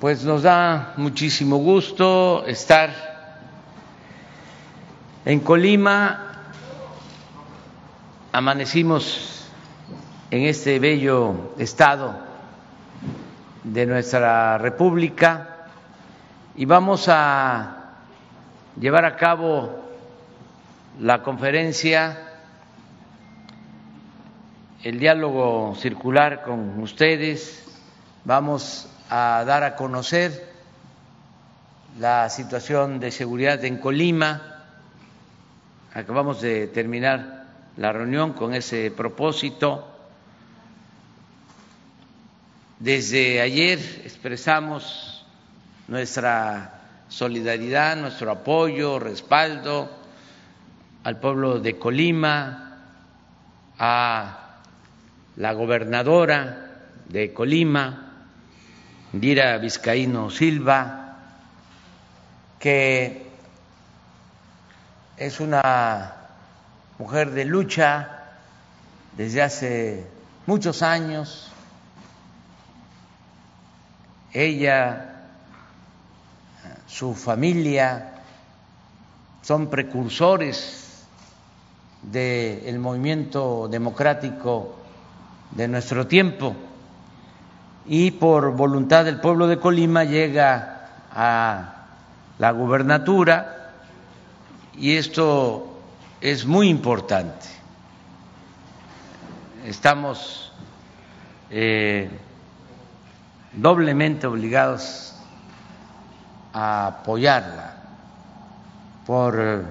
Pues nos da muchísimo gusto estar en Colima. Amanecimos en este bello estado de nuestra República y vamos a llevar a cabo la conferencia, el diálogo circular con ustedes. Vamos a dar a conocer la situación de seguridad en Colima. Acabamos de terminar la reunión con ese propósito. Desde ayer expresamos nuestra solidaridad, nuestro apoyo, respaldo al pueblo de Colima, a la gobernadora de Colima, Indira Vizcaíno Silva, que es una mujer de lucha desde hace muchos años. Ella, su familia, son precursores del movimiento democrático de nuestro tiempo y por voluntad del pueblo de Colima llega a la gubernatura y esto es muy importante. Estamos eh, doblemente obligados a apoyarla por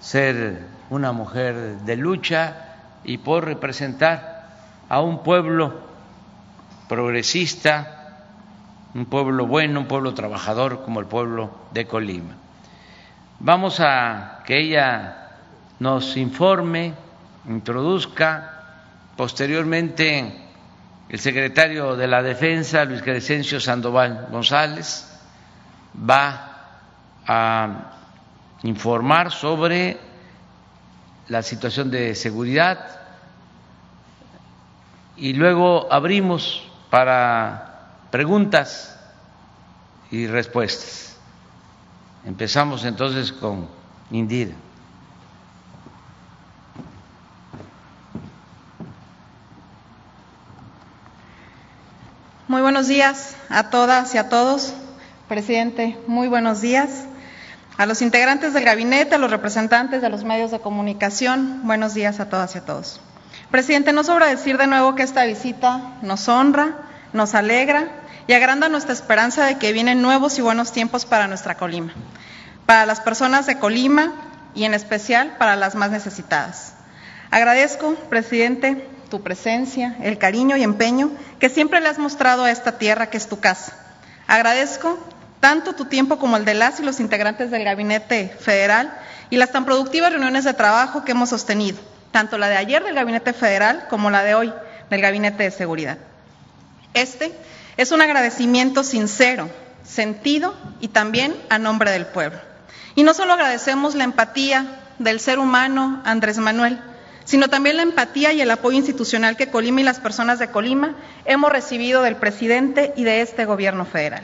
ser una mujer de lucha y por representar a un pueblo progresista, un pueblo bueno, un pueblo trabajador como el pueblo de Colima. Vamos a que ella nos informe, introduzca, posteriormente el secretario de la Defensa, Luis Crescencio Sandoval González, va a informar sobre la situación de seguridad y luego abrimos para preguntas y respuestas. Empezamos entonces con Indira. Muy buenos días a todas y a todos. Presidente, muy buenos días. A los integrantes del gabinete, a los representantes de los medios de comunicación, buenos días a todas y a todos. Presidente, no sobra decir de nuevo que esta visita nos honra, nos alegra y agranda nuestra esperanza de que vienen nuevos y buenos tiempos para nuestra Colima, para las personas de Colima y en especial para las más necesitadas. Agradezco, presidente, tu presencia, el cariño y empeño que siempre le has mostrado a esta tierra que es tu casa. Agradezco tanto tu tiempo como el de las y los integrantes del Gabinete Federal y las tan productivas reuniones de trabajo que hemos sostenido tanto la de ayer del Gabinete Federal como la de hoy del Gabinete de Seguridad. Este es un agradecimiento sincero, sentido y también a nombre del pueblo. Y no solo agradecemos la empatía del ser humano Andrés Manuel, sino también la empatía y el apoyo institucional que Colima y las personas de Colima hemos recibido del presidente y de este gobierno federal.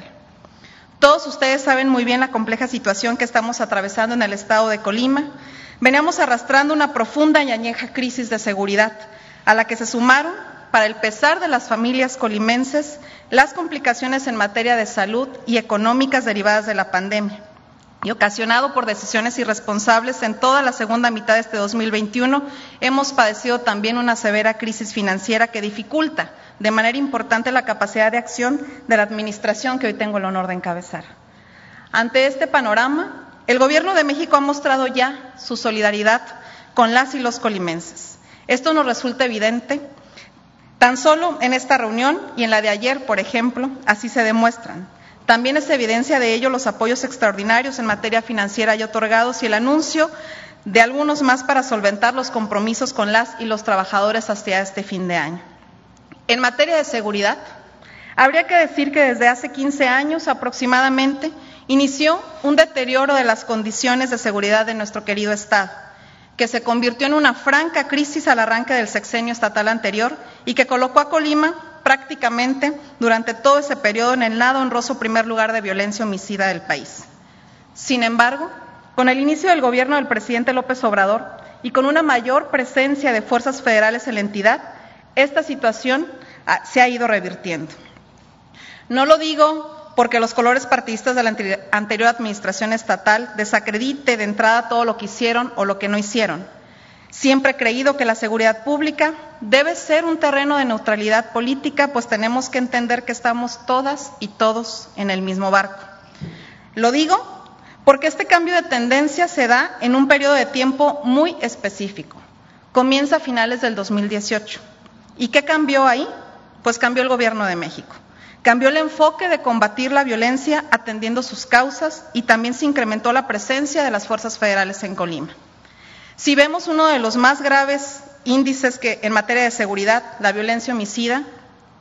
Todos ustedes saben muy bien la compleja situación que estamos atravesando en el estado de Colima, veníamos arrastrando una profunda y añeja crisis de seguridad, a la que se sumaron, para el pesar de las familias colimenses, las complicaciones en materia de salud y económicas derivadas de la pandemia y ocasionado por decisiones irresponsables en toda la segunda mitad de este 2021, hemos padecido también una severa crisis financiera que dificulta de manera importante la capacidad de acción de la Administración que hoy tengo el honor de encabezar. Ante este panorama, el Gobierno de México ha mostrado ya su solidaridad con las y los colimenses. Esto nos resulta evidente. Tan solo en esta reunión y en la de ayer, por ejemplo, así se demuestran. También es evidencia de ello los apoyos extraordinarios en materia financiera y otorgados y el anuncio de algunos más para solventar los compromisos con las y los trabajadores hasta este fin de año. En materia de seguridad, habría que decir que desde hace 15 años aproximadamente inició un deterioro de las condiciones de seguridad de nuestro querido Estado, que se convirtió en una franca crisis al arranque del sexenio estatal anterior y que colocó a Colima prácticamente durante todo ese periodo en el nada honroso primer lugar de violencia homicida del país. Sin embargo, con el inicio del gobierno del presidente López Obrador y con una mayor presencia de fuerzas federales en la entidad, esta situación ah, se ha ido revirtiendo. No lo digo porque los colores partidistas de la anterior administración estatal desacredite de entrada todo lo que hicieron o lo que no hicieron. Siempre he creído que la seguridad pública debe ser un terreno de neutralidad política, pues tenemos que entender que estamos todas y todos en el mismo barco. Lo digo porque este cambio de tendencia se da en un periodo de tiempo muy específico. Comienza a finales del 2018. ¿Y qué cambió ahí? Pues cambió el gobierno de México. Cambió el enfoque de combatir la violencia atendiendo sus causas y también se incrementó la presencia de las fuerzas federales en Colima. Si vemos uno de los más graves índices que en materia de seguridad, la violencia homicida,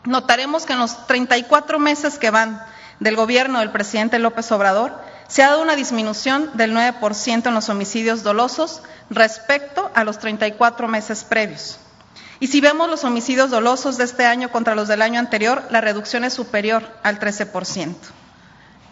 notaremos que en los 34 meses que van del gobierno del presidente López Obrador, se ha dado una disminución del 9% en los homicidios dolosos respecto a los 34 meses previos. Y si vemos los homicidios dolosos de este año contra los del año anterior, la reducción es superior al 13%.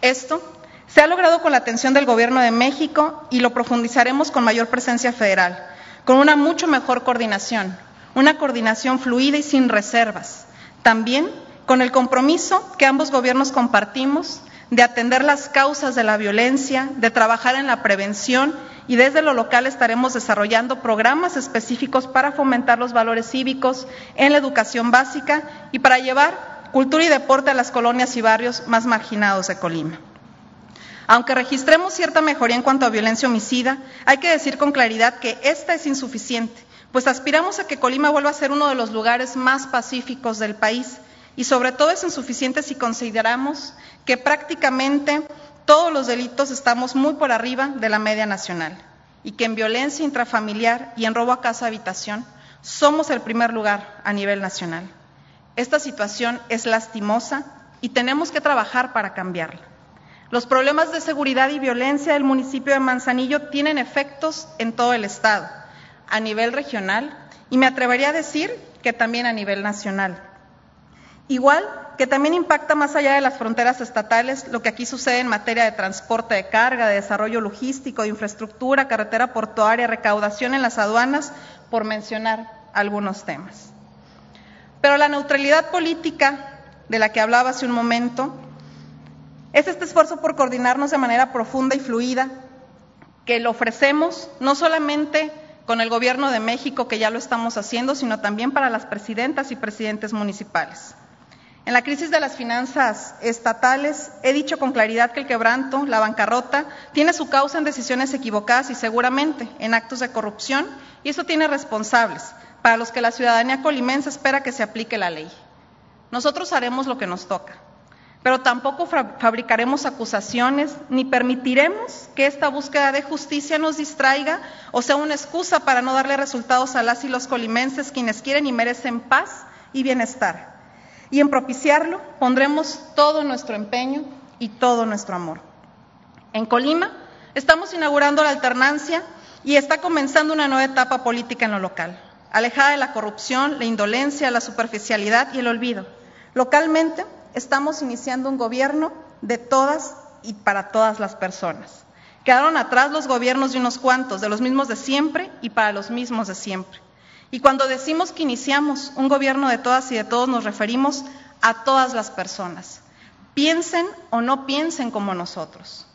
Esto se ha logrado con la atención del Gobierno de México y lo profundizaremos con mayor presencia federal, con una mucho mejor coordinación, una coordinación fluida y sin reservas. También con el compromiso que ambos gobiernos compartimos de atender las causas de la violencia, de trabajar en la prevención y desde lo local estaremos desarrollando programas específicos para fomentar los valores cívicos en la educación básica y para llevar cultura y deporte a las colonias y barrios más marginados de Colima. Aunque registremos cierta mejoría en cuanto a violencia homicida, hay que decir con claridad que esta es insuficiente, pues aspiramos a que Colima vuelva a ser uno de los lugares más pacíficos del país y sobre todo es insuficiente si consideramos que prácticamente todos los delitos estamos muy por arriba de la media nacional y que en violencia intrafamiliar y en robo a casa habitación somos el primer lugar a nivel nacional. Esta situación es lastimosa y tenemos que trabajar para cambiarla. Los problemas de seguridad y violencia del municipio de Manzanillo tienen efectos en todo el Estado, a nivel regional y me atrevería a decir que también a nivel nacional. Igual que también impacta más allá de las fronteras estatales lo que aquí sucede en materia de transporte de carga, de desarrollo logístico, de infraestructura, carretera portuaria, recaudación en las aduanas, por mencionar algunos temas. Pero la neutralidad política de la que hablaba hace un momento es este esfuerzo por coordinarnos de manera profunda y fluida que lo ofrecemos no solamente con el Gobierno de México, que ya lo estamos haciendo, sino también para las presidentas y presidentes municipales. En la crisis de las finanzas estatales he dicho con claridad que el quebranto, la bancarrota, tiene su causa en decisiones equivocadas y seguramente en actos de corrupción, y eso tiene responsables, para los que la ciudadanía colimense espera que se aplique la ley. Nosotros haremos lo que nos toca, pero tampoco fabricaremos acusaciones ni permitiremos que esta búsqueda de justicia nos distraiga o sea una excusa para no darle resultados a las y los colimenses quienes quieren y merecen paz y bienestar y en propiciarlo pondremos todo nuestro empeño y todo nuestro amor. En Colima estamos inaugurando la alternancia y está comenzando una nueva etapa política en lo local, alejada de la corrupción, la indolencia, la superficialidad y el olvido. Localmente estamos iniciando un gobierno de todas y para todas las personas. Quedaron atrás los gobiernos de unos cuantos, de los mismos de siempre y para los mismos de siempre. Y cuando decimos que iniciamos un gobierno de todas y de todos, nos referimos a todas las personas, piensen o no piensen como nosotros.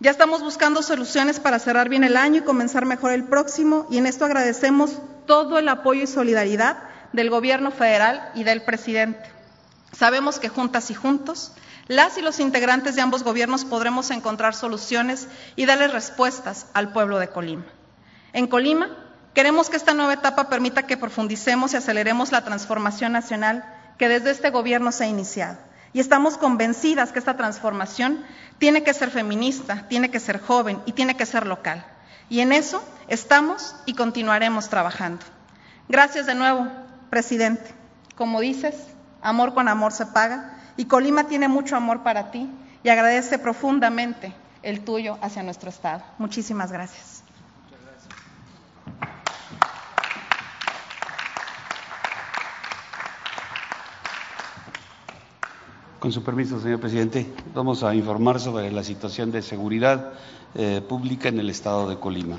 Ya estamos buscando soluciones para cerrar bien el año y comenzar mejor el próximo, y en esto agradecemos todo el apoyo y solidaridad del Gobierno federal y del presidente. Sabemos que juntas y juntos, las y los integrantes de ambos gobiernos podremos encontrar soluciones y darle respuestas al pueblo de Colima. En Colima Queremos que esta nueva etapa permita que profundicemos y aceleremos la transformación nacional que desde este gobierno se ha iniciado. Y estamos convencidas que esta transformación tiene que ser feminista, tiene que ser joven y tiene que ser local. Y en eso estamos y continuaremos trabajando. Gracias de nuevo, presidente. Como dices, amor con amor se paga y Colima tiene mucho amor para ti y agradece profundamente el tuyo hacia nuestro Estado. Muchísimas gracias. Con su permiso, señor presidente, vamos a informar sobre la situación de seguridad eh, pública en el estado de Colima.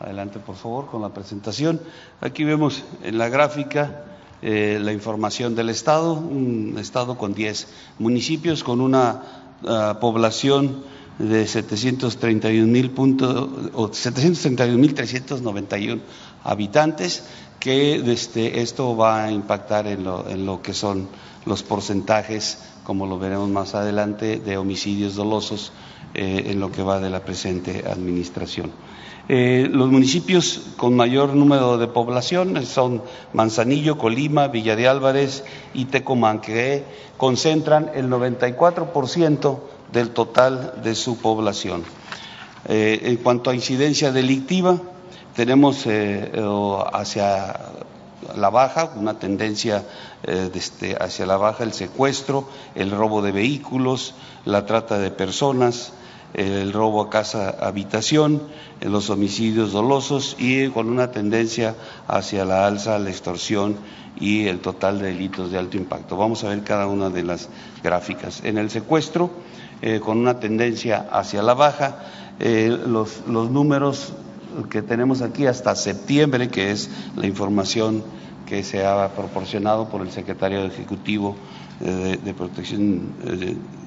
Adelante, por favor, con la presentación. Aquí vemos en la gráfica eh, la información del estado, un estado con 10 municipios, con una ah, población de 731.391 habitantes, que este, esto va a impactar en lo, en lo que son los porcentajes, como lo veremos más adelante, de homicidios dolosos eh, en lo que va de la presente administración. Eh, los municipios con mayor número de población son Manzanillo, Colima, Villa de Álvarez y Tecomán, que concentran el 94% del total de su población. Eh, en cuanto a incidencia delictiva, tenemos eh, hacia la baja, una tendencia este, hacia la baja, el secuestro, el robo de vehículos, la trata de personas, el robo a casa habitación, los homicidios dolosos y con una tendencia hacia la alza, la extorsión y el total de delitos de alto impacto. Vamos a ver cada una de las gráficas. En el secuestro, eh, con una tendencia hacia la baja, eh, los, números que tenemos aquí hasta septiembre, que es la información que se ha proporcionado por el secretario ejecutivo eh, de, Protección,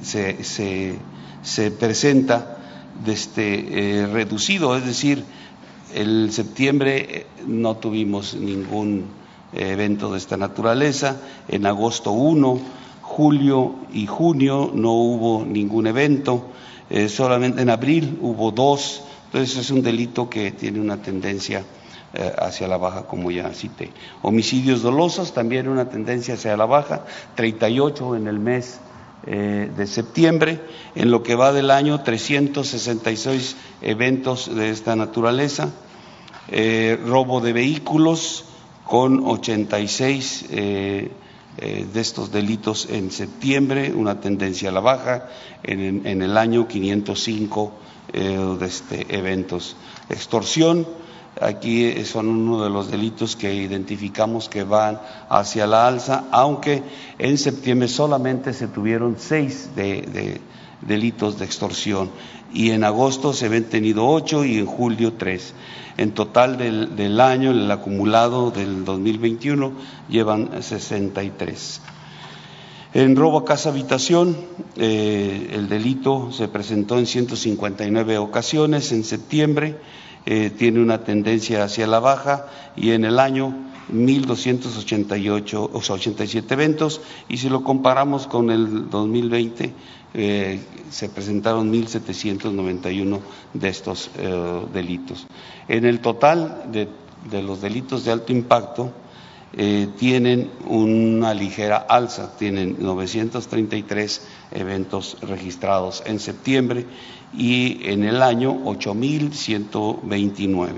se, se se presenta este, reducido, es decir, el septiembre eh, no tuvimos ningún evento de esta naturaleza, en agosto 1, julio y junio no hubo ningún evento, eh, solamente en abril hubo dos, entonces es un delito que tiene una tendencia hacia la baja, como ya cité. Homicidios dolosos, también una tendencia hacia la baja, 38 en el mes eh, de septiembre. En lo que va del año, 366 eventos de esta naturaleza. Eh, robo de vehículos con 86 eh, de estos delitos en septiembre, una tendencia a la baja. En, en el año, 505 de este, eventos. Extorsión Aquí son uno de los delitos que identificamos que van hacia la alza, aunque en septiembre solamente se tuvieron seis de, delitos de extorsión y en agosto se habían tenido ocho y en julio tres. En total del, año, el acumulado del 2021, llevan 63. En robo a casa habitación, eh, el delito se presentó en 159 ocasiones en septiembre eh, tiene una tendencia hacia la baja y en el año 1.288, o sea, 87 eventos, y si lo comparamos con el 2020, eh, se presentaron 1.791 de estos eh, delitos. En el total de, de, los delitos de alto impacto, tienen una ligera alza, tienen 933 eventos registrados en septiembre y en el año 8.129.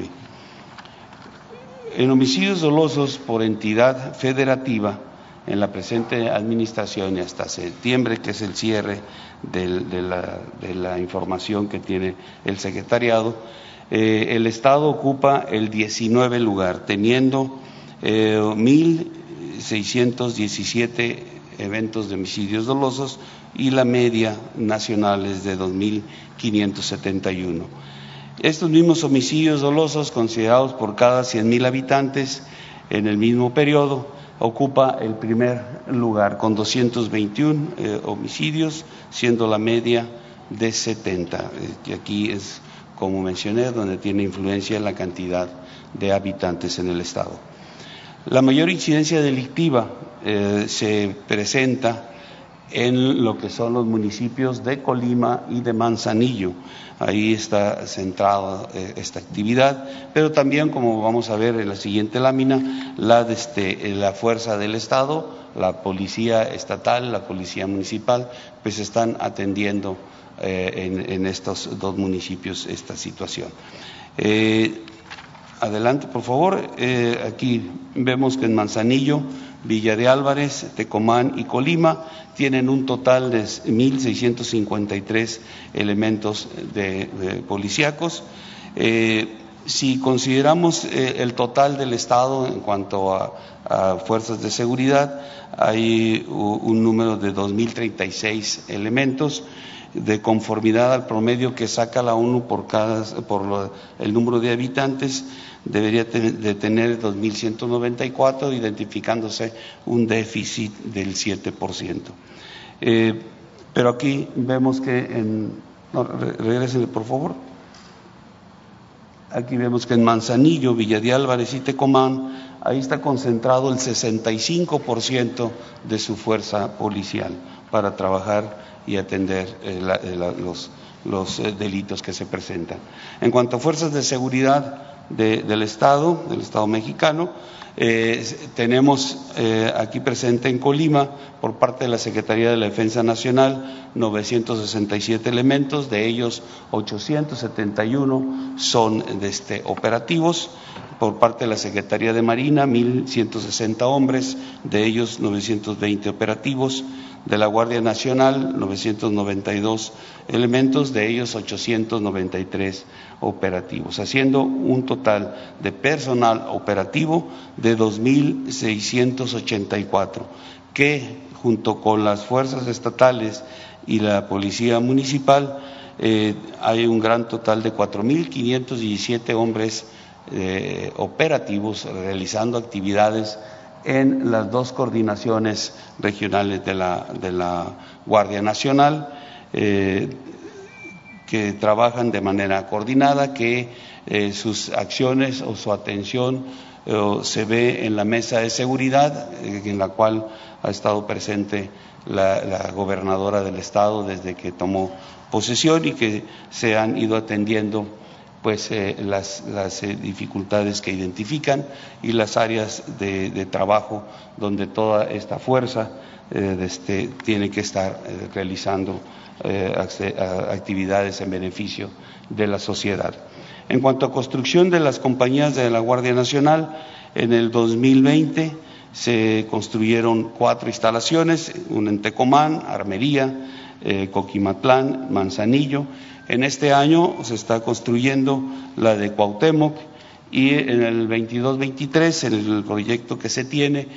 En homicidios dolosos por entidad federativa, en la presente administración y hasta septiembre, que es el cierre de, la, información que tiene el secretariado, eh, el Estado ocupa el 19 lugar, teniendo 1.617 eh, eventos de homicidios dolosos y la media nacional es de 2.571. Estos mismos homicidios dolosos considerados por cada 100.000 habitantes en el mismo periodo ocupa el primer lugar con 221 eh, homicidios, siendo la media de 70. Eh, y aquí es, como mencioné, donde tiene influencia la cantidad de habitantes en el Estado. La mayor incidencia delictiva eh, se presenta en lo que son los municipios de Colima y de Manzanillo. Ahí está centrada eh, esta actividad, pero también, como vamos a ver en la siguiente lámina, la, de este, eh, la fuerza del Estado, la policía estatal, la policía municipal, pues están atendiendo en, estos dos municipios esta situación. Adelante, por favor. aquí vemos que en Manzanillo Villa de Álvarez, Tecomán y Colima tienen un total de 1.653 elementos de, policíacos. Eh, si consideramos eh, el total del Estado en cuanto a, fuerzas de seguridad, hay un número de 2.036 elementos de conformidad al promedio que saca la ONU por, cada, por el número de habitantes, debería de tener 2.194, identificándose un déficit del 7%. Eh, pero aquí vemos que en... No, por favor. Aquí vemos que en Manzanillo, Villa de Álvarez y Tecomán, ahí está concentrado el 65% de su fuerza policial para trabajar y atender eh, eh, los, eh, delitos que se presentan. En cuanto a fuerzas de seguridad del Estado, del Estado mexicano, eh, tenemos eh, aquí presente en Colima, por parte de la Secretaría de la Defensa Nacional, 967 elementos, de ellos 871 son este, operativos. Por parte de la Secretaría de Marina, 1.160 hombres, de ellos 920 operativos de la Guardia Nacional, 992 elementos, de ellos 893 operativos, haciendo un total de personal operativo de 2.684, que junto con las fuerzas estatales y la Policía Municipal eh, hay un gran total de 4.517 hombres eh, operativos realizando actividades en las dos coordinaciones regionales de la, de la Guardia Nacional, eh, que trabajan de manera coordinada, que eh, sus acciones o su atención se ve en la mesa de seguridad, en la cual ha estado presente la, gobernadora del Estado desde que tomó posesión y que se han ido atendiendo pues eh, las, eh, dificultades que identifican y las áreas de, trabajo donde toda esta fuerza eh, este, tiene que estar realizando actividades en beneficio de la sociedad. En cuanto a construcción de las compañías de la Guardia Nacional, en el 2020 se construyeron cuatro instalaciones, una en Tecomán, Armería, Coquimatlán, Manzanillo, en este año se está construyendo la de Cuauhtémoc y en el 22-23, en el proyecto que se tiene,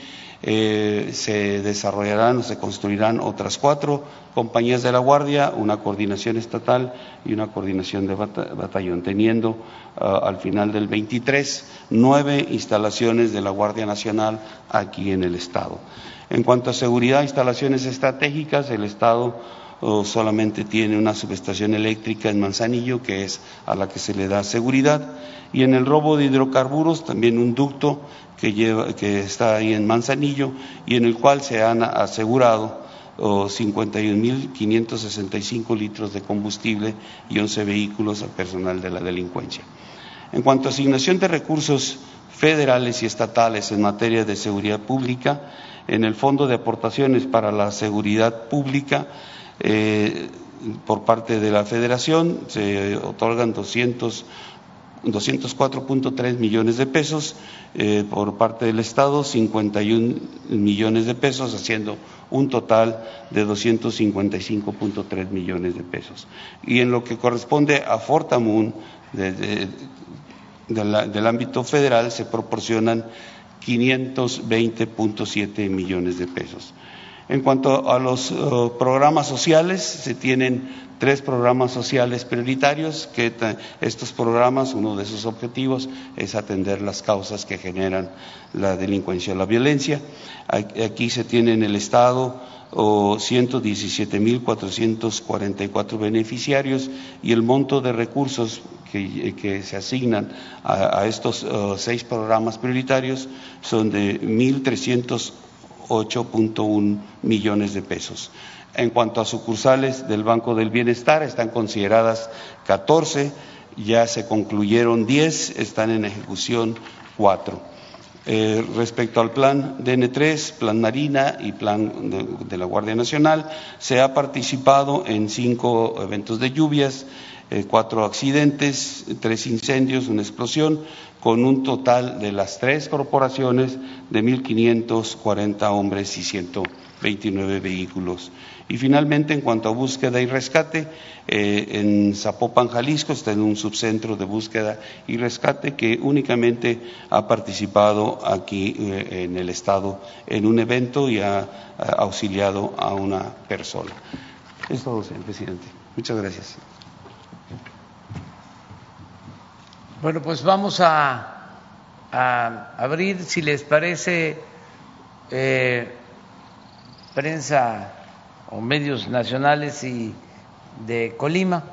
eh, se desarrollarán o se construirán otras cuatro compañías de la Guardia, una coordinación estatal y una coordinación de batallón, teniendo ah, al final del 23 nueve instalaciones de la Guardia Nacional aquí en el Estado. En cuanto a seguridad, instalaciones estratégicas, el Estado solamente tiene una subestación eléctrica en Manzanillo, que es a la que se le da seguridad, y en el robo de hidrocarburos también un ducto que, lleva, que está ahí en Manzanillo y en el cual se han asegurado 51.565 litros de combustible y 11 vehículos al personal de la delincuencia. En cuanto a asignación de recursos federales y estatales en materia de seguridad pública, en el Fondo de Aportaciones para la Seguridad Pública eh, por parte de la Federación se otorgan 200 204.3 millones de pesos, eh, por parte del Estado 51 millones de pesos, haciendo un total de 255.3 millones de pesos. Y en lo que corresponde a Fortamun, del ámbito federal, se proporcionan 520.7 millones de pesos. En cuanto a los eh, programas sociales, se tienen tres programas sociales prioritarios, que estos programas, uno de sus objetivos es atender las causas que generan la delincuencia o la violencia. Aquí se tiene en el Estado 117.444 beneficiarios y el monto de recursos que, se asignan a, estos eh, seis programas prioritarios son de 1.300 8.1 millones de pesos. En cuanto a sucursales del Banco del Bienestar, están consideradas 14, ya se concluyeron 10, están en ejecución 4. Eh, respecto al plan DN3, plan Marina y plan de, la Guardia Nacional, se ha participado en cinco eventos de lluvias, eh, cuatro accidentes, tres incendios, una explosión, con un total de las tres corporaciones de 1.540 hombres y 129 vehículos. Y finalmente, en cuanto a búsqueda y rescate, eh, en Zapopan, Jalisco, está en un subcentro de búsqueda y rescate que únicamente ha participado aquí eh, en el Estado en un evento y ha, auxiliado a una persona. Es todo, señor presidente. Muchas gracias. Bueno, pues vamos a, abrir, si les parece, eh, prensa o medios nacionales y de Colima.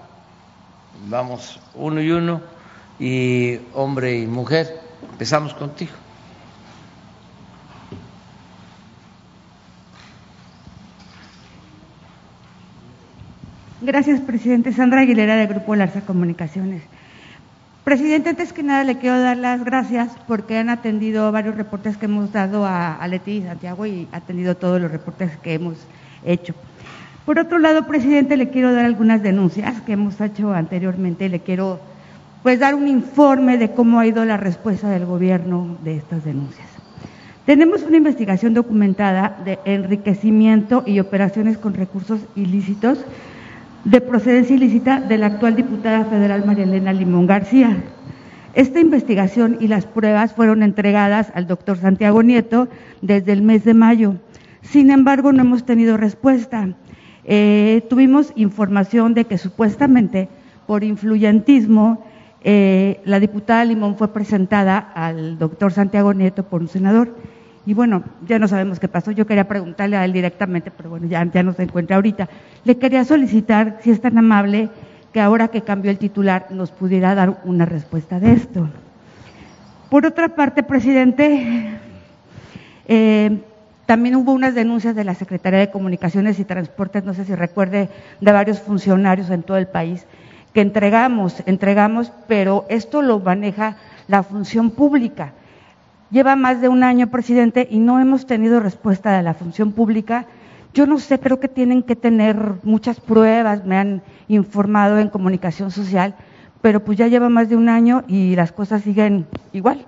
Vamos uno y uno, y hombre y mujer. Empezamos contigo. Gracias, presidente. Sandra Aguilera, del Grupo Larsa Comunicaciones. Presidente, antes que nada le quiero dar las gracias porque han atendido varios reportes que hemos dado a, Leti y Santiago y ha atendido todos los reportes que hemos hecho. Por otro lado, presidente, le quiero dar algunas denuncias que hemos hecho anteriormente. Le quiero pues dar un informe de cómo ha ido la respuesta del gobierno de estas denuncias. Tenemos una investigación documentada de enriquecimiento y operaciones con recursos ilícitos de procedencia ilícita de la actual diputada federal María Elena Limón García. Esta investigación y las pruebas fueron entregadas al doctor Santiago Nieto desde el mes de mayo. Sin embargo, no hemos tenido respuesta. Eh, tuvimos información de que supuestamente por influyentismo eh, la diputada Limón fue presentada al doctor Santiago Nieto por un senador. Y bueno, ya no sabemos qué pasó. Yo quería preguntarle a él directamente, pero bueno, ya, no se encuentra ahorita. Le quería solicitar, si es tan amable, que ahora que cambió el titular nos pudiera dar una respuesta de esto. Por otra parte, presidente, eh, también hubo unas denuncias de la Secretaría de Comunicaciones y Transportes, no sé si recuerde, de varios funcionarios en todo el país, que entregamos, entregamos, pero esto lo maneja la función pública. Lleva más de un año, presidente, y no hemos tenido respuesta de la función pública. Yo no sé, creo que tienen que tener muchas pruebas, me han informado en comunicación social, pero pues ya lleva más de un año y las cosas siguen igual.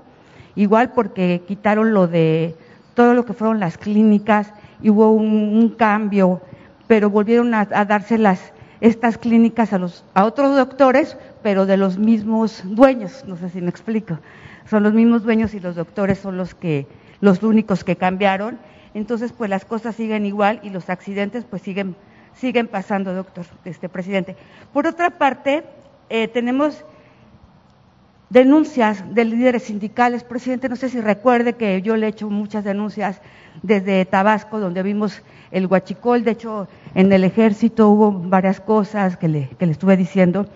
Igual porque quitaron lo de todo lo que fueron las clínicas y hubo un, cambio, pero volvieron a, a darse las, estas clínicas a, los, a otros doctores, pero de los mismos dueños, no sé si me explico son los mismos dueños y los doctores son los que los únicos que cambiaron. Entonces, pues las cosas siguen igual y los accidentes pues siguen siguen pasando, doctor, este presidente. Por otra parte, eh, tenemos denuncias de líderes sindicales. Presidente, no sé si recuerde que yo le he hecho muchas denuncias desde Tabasco, donde vimos el huachicol. De hecho, en el ejército hubo varias cosas que le, que le estuve diciendo.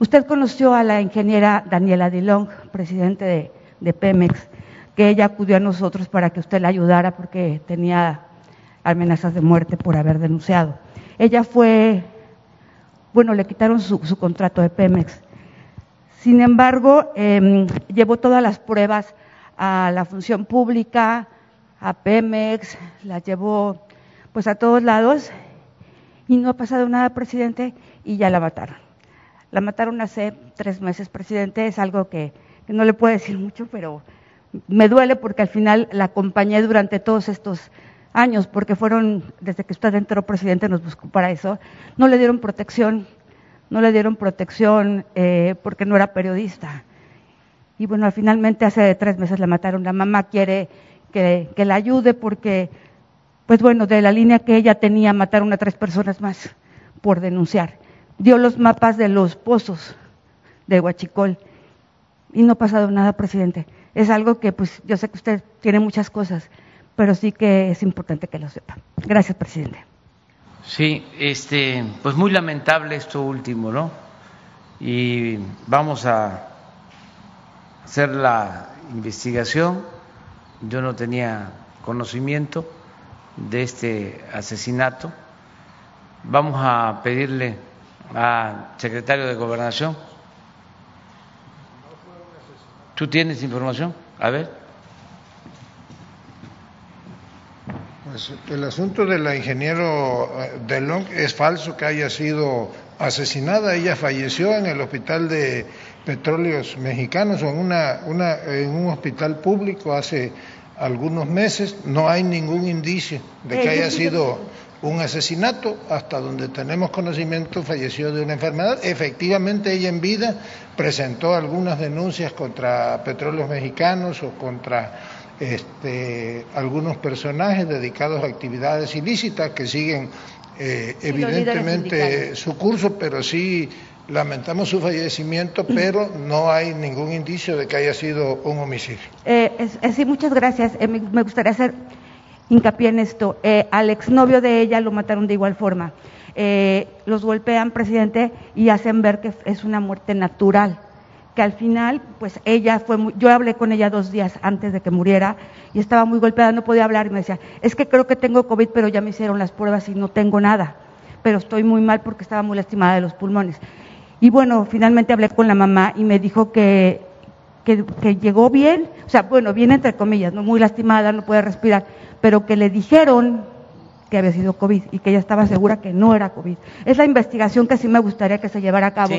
Usted conoció a la ingeniera Daniela Dilong, presidente de, Pemex, que ella acudió a nosotros para que usted la ayudara porque tenía amenazas de muerte por haber denunciado. Ella fue, bueno, le quitaron su, contrato de Pemex. Sin embargo, em, llevó todas las pruebas a la función pública, a Pemex, las llevó pues a todos lados y no ha pasado nada, presidente, y ya la mataron. La mataron hace tres meses, presidente. Es algo que, no le puedo decir mucho, pero me duele porque al final la acompañé durante todos estos años, porque fueron, desde que usted entró presidente, nos buscó para eso. No le dieron protección, no le dieron protección eh, porque no era periodista. Y bueno, finalmente hace tres meses la mataron. La mamá quiere que, que la ayude porque, pues bueno, de la línea que ella tenía, mataron a tres personas más por denunciar dio los mapas de los pozos de Huachicol y no ha pasado nada, presidente. Es algo que, pues, yo sé que usted tiene muchas cosas, pero sí que es importante que lo sepa. Gracias, presidente. Sí, este, pues muy lamentable esto último, ¿no? Y vamos a hacer la investigación. Yo no tenía conocimiento de este asesinato. Vamos a pedirle a secretario de Gobernación. ¿Tú tienes información? A ver. Pues el asunto de la ingeniero eh, Delong es falso que haya sido asesinada. Ella falleció en el hospital de Petróleos Mexicanos o en, una, una, en un hospital público hace algunos meses. No hay ningún indicio de que haya sido un asesinato, hasta donde tenemos conocimiento falleció de una enfermedad. Efectivamente ella en vida presentó algunas denuncias contra petróleos mexicanos o contra este, algunos personajes dedicados a actividades ilícitas que siguen eh, evidentemente su curso, pero sí lamentamos su fallecimiento, pero no hay ningún indicio de que haya sido un homicidio. Eh, sí, muchas gracias. Eh, me, gustaría hacer hincapié en esto. Eh, al exnovio de ella lo mataron de igual forma. los golpean, presidente, y hacen ver que es una muerte natural que al final, pues ella fue, muy, yo hablé con ella dos días antes de que muriera y estaba muy golpeada, no podía hablar y me decía, es que creo que tengo COVID, pero ya me hicieron las pruebas y no tengo nada, pero estoy muy mal porque estaba muy lastimada de los pulmones. Y bueno, finalmente hablé con la mamá y me dijo que, que, que llegó bien, o sea, bueno, bien entre comillas, no muy lastimada, no puede respirar, pero que le dijeron que había sido COVID y que ella estaba segura que no era COVID. Es la investigación que sí me gustaría que se llevara a cabo,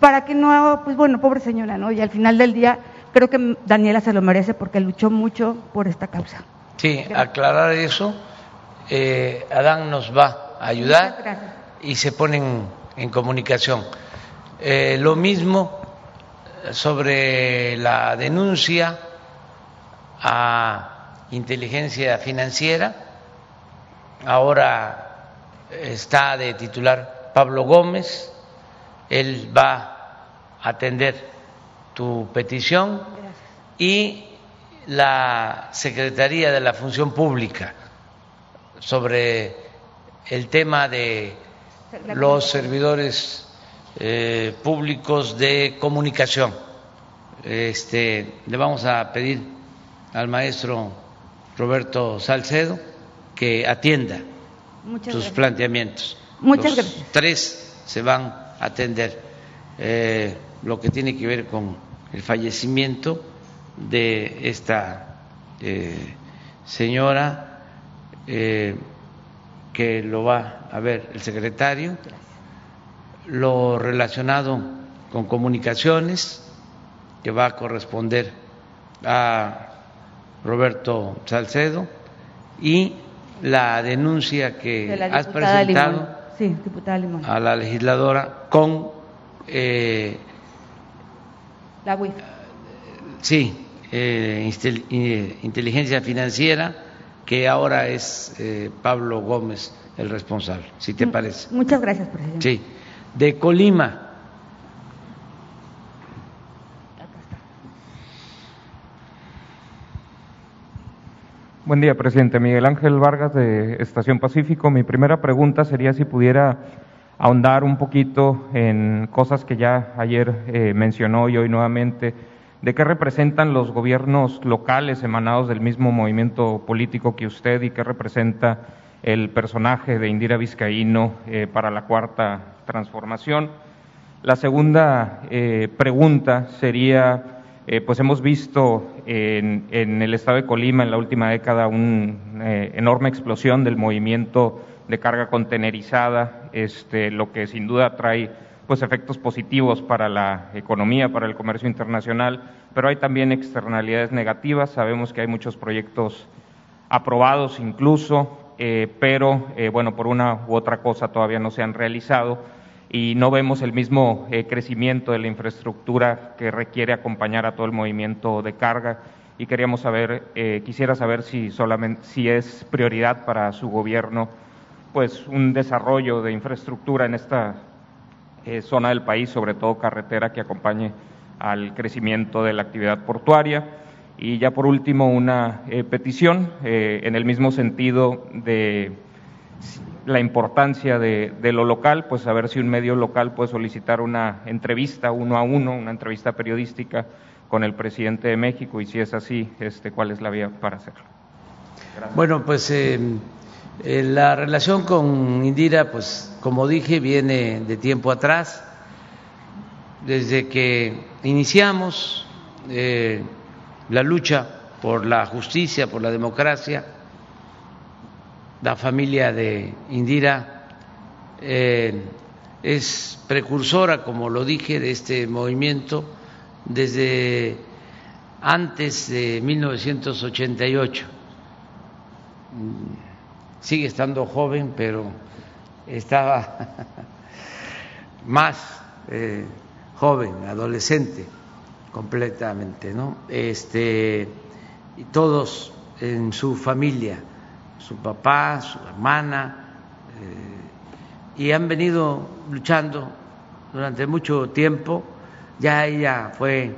para que no, pues bueno, pobre señora, ¿no? Y al final del día creo que Daniela se lo merece porque luchó mucho por esta causa. Sí, aclarar eso, eh, Adán nos va a ayudar y se ponen en comunicación. Eh, lo mismo sobre la denuncia a inteligencia financiera, ahora está de titular Pablo Gómez, él va atender tu petición. Y la Secretaría de la Función Pública sobre el tema de los servidores eh, públicos de comunicación. Este, le vamos a pedir al maestro Roberto Salcedo que atienda sus planteamientos. Muchas gracias. Tres se van a atender. Eh, lo que tiene que ver con el fallecimiento de esta eh, señora eh, que lo va a ver el secretario, lo relacionado con comunicaciones que va a corresponder a Roberto Salcedo y la denuncia que has presentado a la legisladora con eh, la WIF. Sí, eh, eh, inteligencia financiera, que ahora es eh, Pablo Gómez el responsable, si te parece. Muchas gracias, presidente. Sí, de Colima. Buen día, presidente. Miguel Ángel Vargas de Estación Pacífico. Mi primera pregunta sería si pudiera ahondar un poquito en cosas que ya ayer eh, mencionó y hoy nuevamente, de qué representan los gobiernos locales emanados del mismo movimiento político que usted y qué representa el personaje de Indira Vizcaíno eh, para la cuarta transformación. La segunda eh, pregunta sería, pues hemos visto en, el estado de Colima en la última década una enorme explosión del movimiento de carga contenerizada, este, lo que sin duda trae pues efectos positivos para la economía, para el comercio internacional, pero hay también externalidades negativas. Sabemos que hay muchos proyectos aprobados incluso, eh, pero eh, bueno, por una u otra cosa todavía no se han realizado y no vemos el mismo eh, crecimiento de la infraestructura que requiere acompañar a todo el movimiento de carga y queríamos saber, quisiera saber si solamente si es prioridad para su gobierno pues un desarrollo de infraestructura en esta eh, zona del país, sobre todo carretera que acompañe al crecimiento de la actividad portuaria. Y ya por último, una eh, petición eh, en el mismo sentido de la importancia de, lo local, pues a ver si un medio local puede solicitar una entrevista uno a uno, una entrevista periodística con el presidente de México y si es así, este, cuál es la vía para hacerlo. Bueno, pues eh, la relación con Indira, pues como dije, viene de tiempo atrás, desde que iniciamos eh, la lucha por la justicia, por la democracia, la familia de Indira eh, es precursora, como lo dije, de este movimiento desde antes de 1988 sigue estando joven, pero estaba más eh, joven, adolescente, completamente, ¿no? Este, y todos en su familia, su papá, su hermana, eh, y han venido luchando durante mucho tiempo. Ya ella fue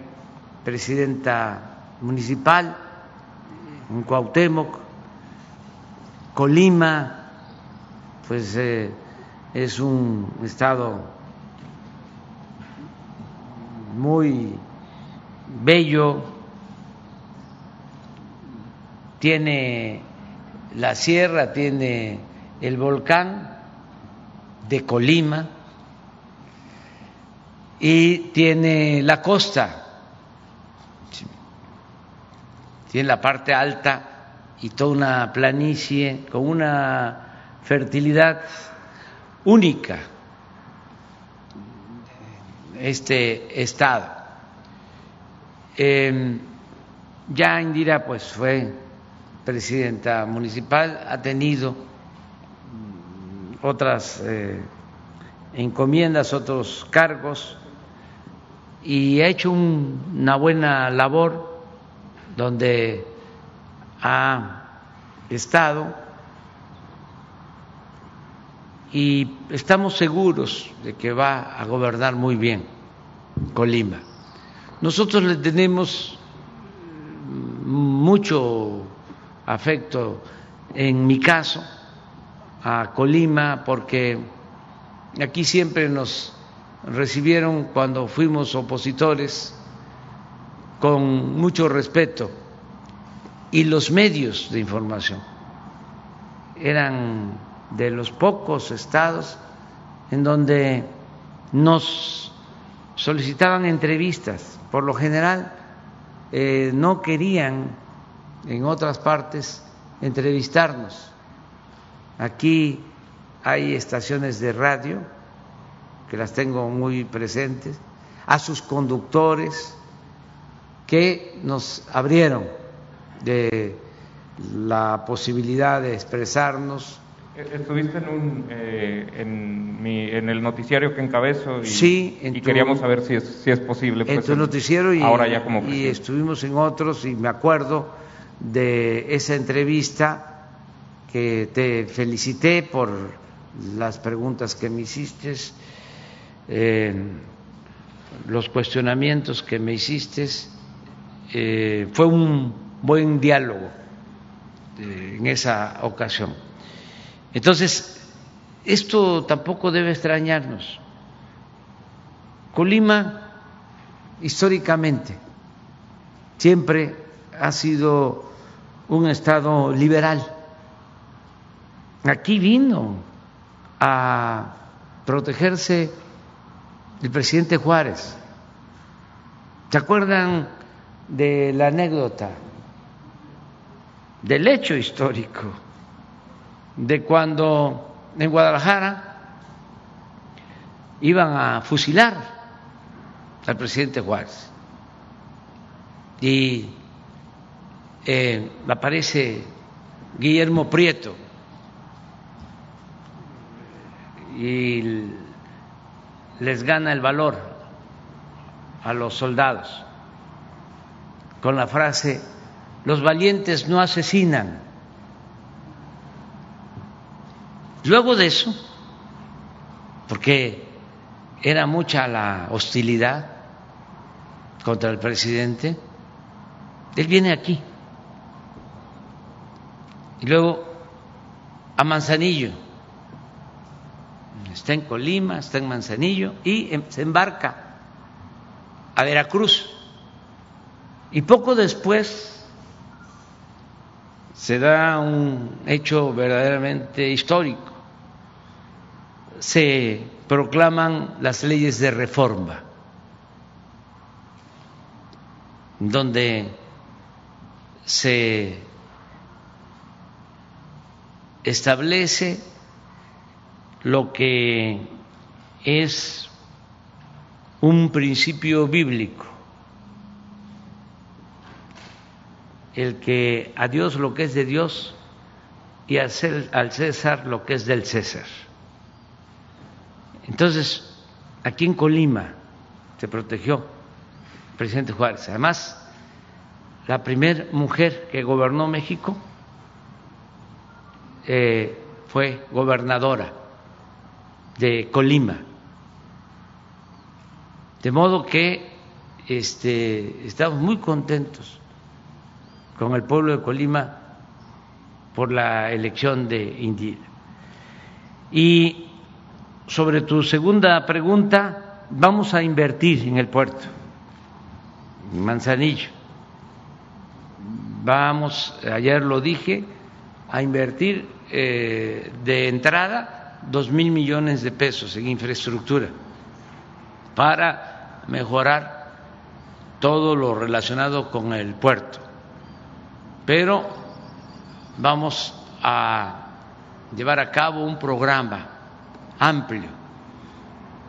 presidenta municipal en Cuauhtémoc, Colima, pues eh, es un estado muy bello, tiene la sierra, tiene el volcán de Colima y tiene la costa, tiene la parte alta y toda una planicie con una fertilidad única este estado. Eh, ya Indira pues fue presidenta municipal, ha tenido otras eh, encomiendas, otros cargos y ha hecho una buena labor donde ha estado y estamos seguros de que va a gobernar muy bien Colima. Nosotros le tenemos mucho afecto, en mi caso, a Colima, porque aquí siempre nos recibieron cuando fuimos opositores con mucho respeto y los medios de información eran de los pocos estados en donde nos solicitaban entrevistas. Por lo general eh, no querían en otras partes entrevistarnos. Aquí hay estaciones de radio que las tengo muy presentes, a sus conductores que nos abrieron de la posibilidad de expresarnos Estuviste en, un, eh, en, mi, en, el noticiario que encabezo y, sí, y queríamos saber si es, si es posible. Pues, en tu noticiero y, ahora ya como y estuvimos en otros y me acuerdo de esa entrevista que te felicité por las preguntas que me hiciste, eh, los cuestionamientos que me hiciste. Eh, fue un buen diálogo eh, en esa ocasión. Entonces, esto tampoco debe extrañarnos. Colima, históricamente, siempre ha sido un Estado liberal. Aquí vino a protegerse el presidente Juárez. ¿Se acuerdan de la anécdota, del hecho histórico? de cuando en Guadalajara iban a fusilar al presidente Juárez y eh, aparece Guillermo Prieto y les gana el valor a los soldados con la frase los valientes no asesinan Luego de eso, porque era mucha la hostilidad contra el presidente, él viene aquí. Y luego a Manzanillo. Está en Colima, está en Manzanillo y em, se embarca a Veracruz. Y poco después se da un hecho verdaderamente histórico se proclaman las leyes de reforma, donde se establece lo que es un principio bíblico, el que a Dios lo que es de Dios y al César lo que es del César. Entonces, aquí en Colima se protegió el presidente Juárez. Además, la primera mujer que gobernó México eh, fue gobernadora de Colima. De modo que este, estamos muy contentos con el pueblo de Colima por la elección de Indira. Y sobre tu segunda pregunta, vamos a invertir en el puerto, en Manzanillo. Vamos, ayer lo dije, a invertir eh, de entrada dos mil millones de pesos en infraestructura para mejorar todo lo relacionado con el puerto. Pero vamos a llevar a cabo un programa amplio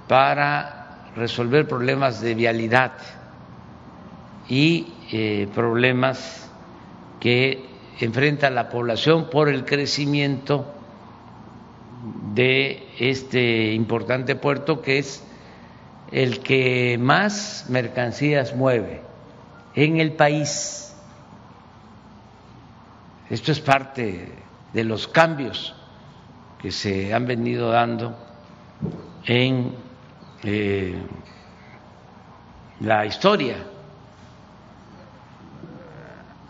para resolver problemas de vialidad y eh, problemas que enfrenta la población por el crecimiento de este importante puerto que es el que más mercancías mueve en el país. Esto es parte de los cambios que se han venido dando en eh, la historia.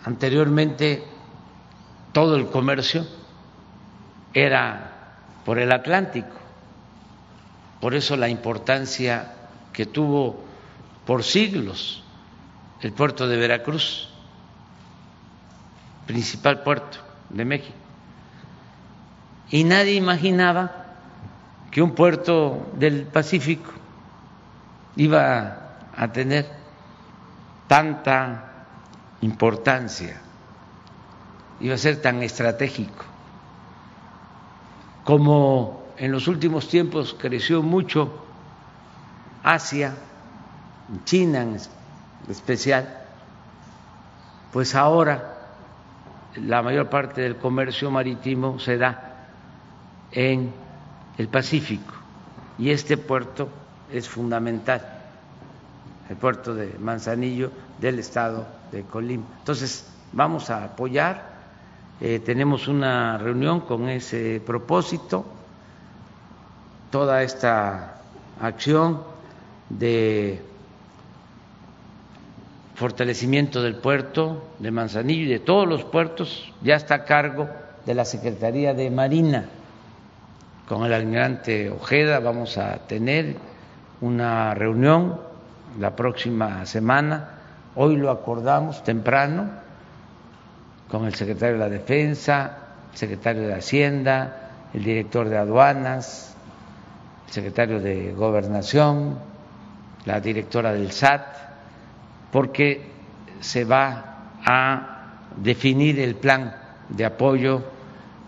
Anteriormente todo el comercio era por el Atlántico, por eso la importancia que tuvo por siglos el puerto de Veracruz, principal puerto de México. Y nadie imaginaba que un puerto del Pacífico iba a tener tanta importancia, iba a ser tan estratégico, como en los últimos tiempos creció mucho Asia, China en especial, pues ahora la mayor parte del comercio marítimo se da en el Pacífico y este puerto es fundamental, el puerto de Manzanillo del estado de Colima. Entonces, vamos a apoyar, eh, tenemos una reunión con ese propósito, toda esta acción de fortalecimiento del puerto de Manzanillo y de todos los puertos ya está a cargo de la Secretaría de Marina. Con el almirante Ojeda vamos a tener una reunión la próxima semana. Hoy lo acordamos temprano con el secretario de la Defensa, el secretario de Hacienda, el director de aduanas, el secretario de Gobernación, la directora del SAT, porque se va a definir el plan de apoyo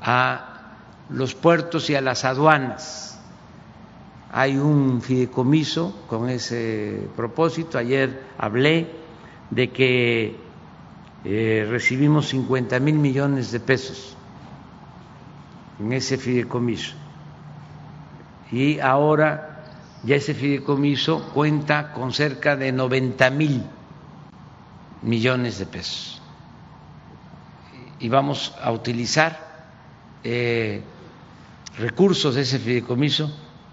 a los puertos y a las aduanas. Hay un fideicomiso con ese propósito. Ayer hablé de que eh, recibimos 50 mil millones de pesos en ese fideicomiso. Y ahora ya ese fideicomiso cuenta con cerca de 90 mil millones de pesos. Y vamos a utilizar eh, recursos de ese fideicomiso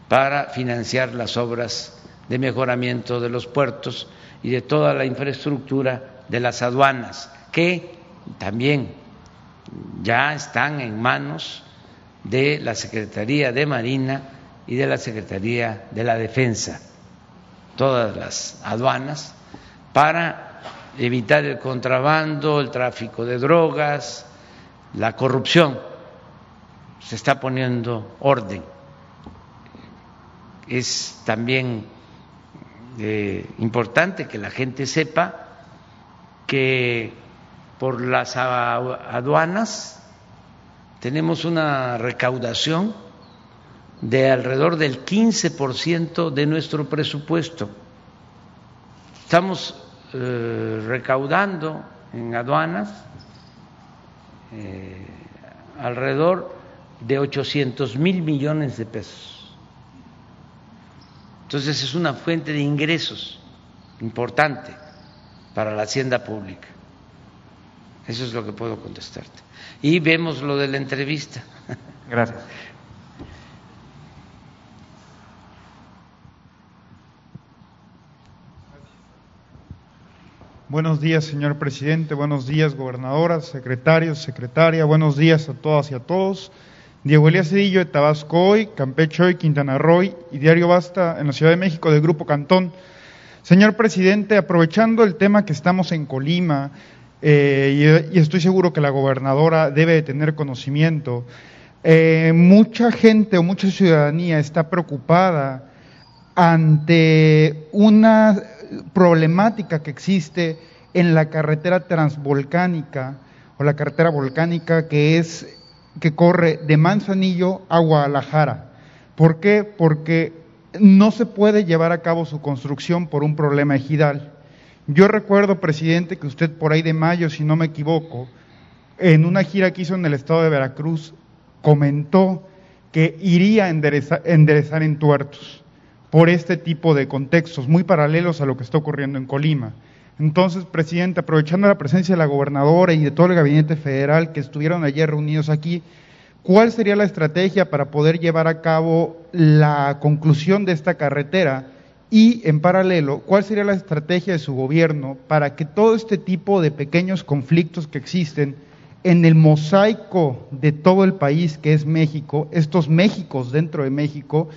para financiar las obras de mejoramiento de los puertos y de toda la infraestructura de las aduanas, que también ya están en manos de la Secretaría de Marina y de la Secretaría de la Defensa, todas las aduanas, para evitar el contrabando, el tráfico de drogas, la corrupción se está poniendo orden. Es también eh, importante que la gente sepa que por las aduanas tenemos una recaudación de alrededor del 15% de nuestro presupuesto. Estamos eh, recaudando en aduanas eh, alrededor de 800 mil millones de pesos. Entonces es una fuente de ingresos importante para la hacienda pública. Eso es lo que puedo contestarte. Y vemos lo de la entrevista. Gracias. Buenos días, señor presidente. Buenos días, gobernadoras, secretarios, secretaria. Buenos días a todas y a todos. Diego Elías Cedillo de Tabasco hoy, Campeche hoy, Quintana Roo y Diario Basta en la Ciudad de México del Grupo Cantón. Señor presidente, aprovechando el tema que estamos en Colima, eh, y, estoy seguro que la gobernadora debe de tener conocimiento, eh, mucha gente o mucha ciudadanía está preocupada ante una problemática que existe en la carretera transvolcánica o la carretera volcánica que es que corre de Manzanillo a Guadalajara. ¿Por qué? Porque no se puede llevar a cabo su construcción por un problema ejidal. Yo recuerdo, presidente, que usted por ahí de mayo, si no me equivoco, en una gira que hizo en el estado de Veracruz, comentó que iría a enderezar, enderezar en tuertos por este tipo de contextos muy paralelos a lo que está ocurriendo en Colima. Entonces, presidente, aprovechando la presencia de la gobernadora y de todo el gabinete federal que estuvieron ayer reunidos aquí, ¿cuál sería la estrategia para poder llevar a cabo la conclusión de esta carretera? Y, en paralelo, ¿cuál sería la estrategia de su gobierno para que todo este tipo de pequeños conflictos que existen en el mosaico de todo el país que es México, estos Méxicos dentro de México,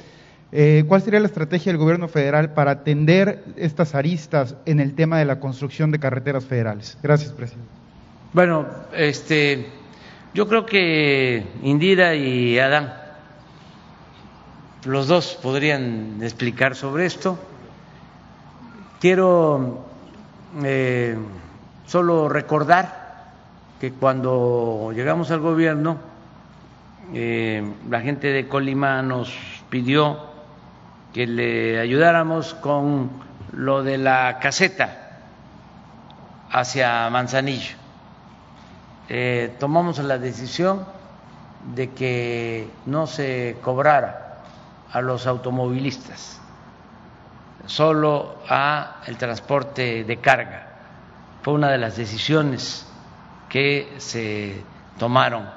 eh, ¿Cuál sería la estrategia del gobierno federal para atender estas aristas en el tema de la construcción de carreteras federales? Gracias, presidente. Bueno, este, yo creo que Indira y Adán, los dos podrían explicar sobre esto. Quiero eh, solo recordar que cuando llegamos al gobierno, eh, la gente de Colima nos pidió que le ayudáramos con lo de la caseta hacia Manzanillo. Eh, tomamos la decisión de que no se cobrara a los automovilistas, solo a el transporte de carga. Fue una de las decisiones que se tomaron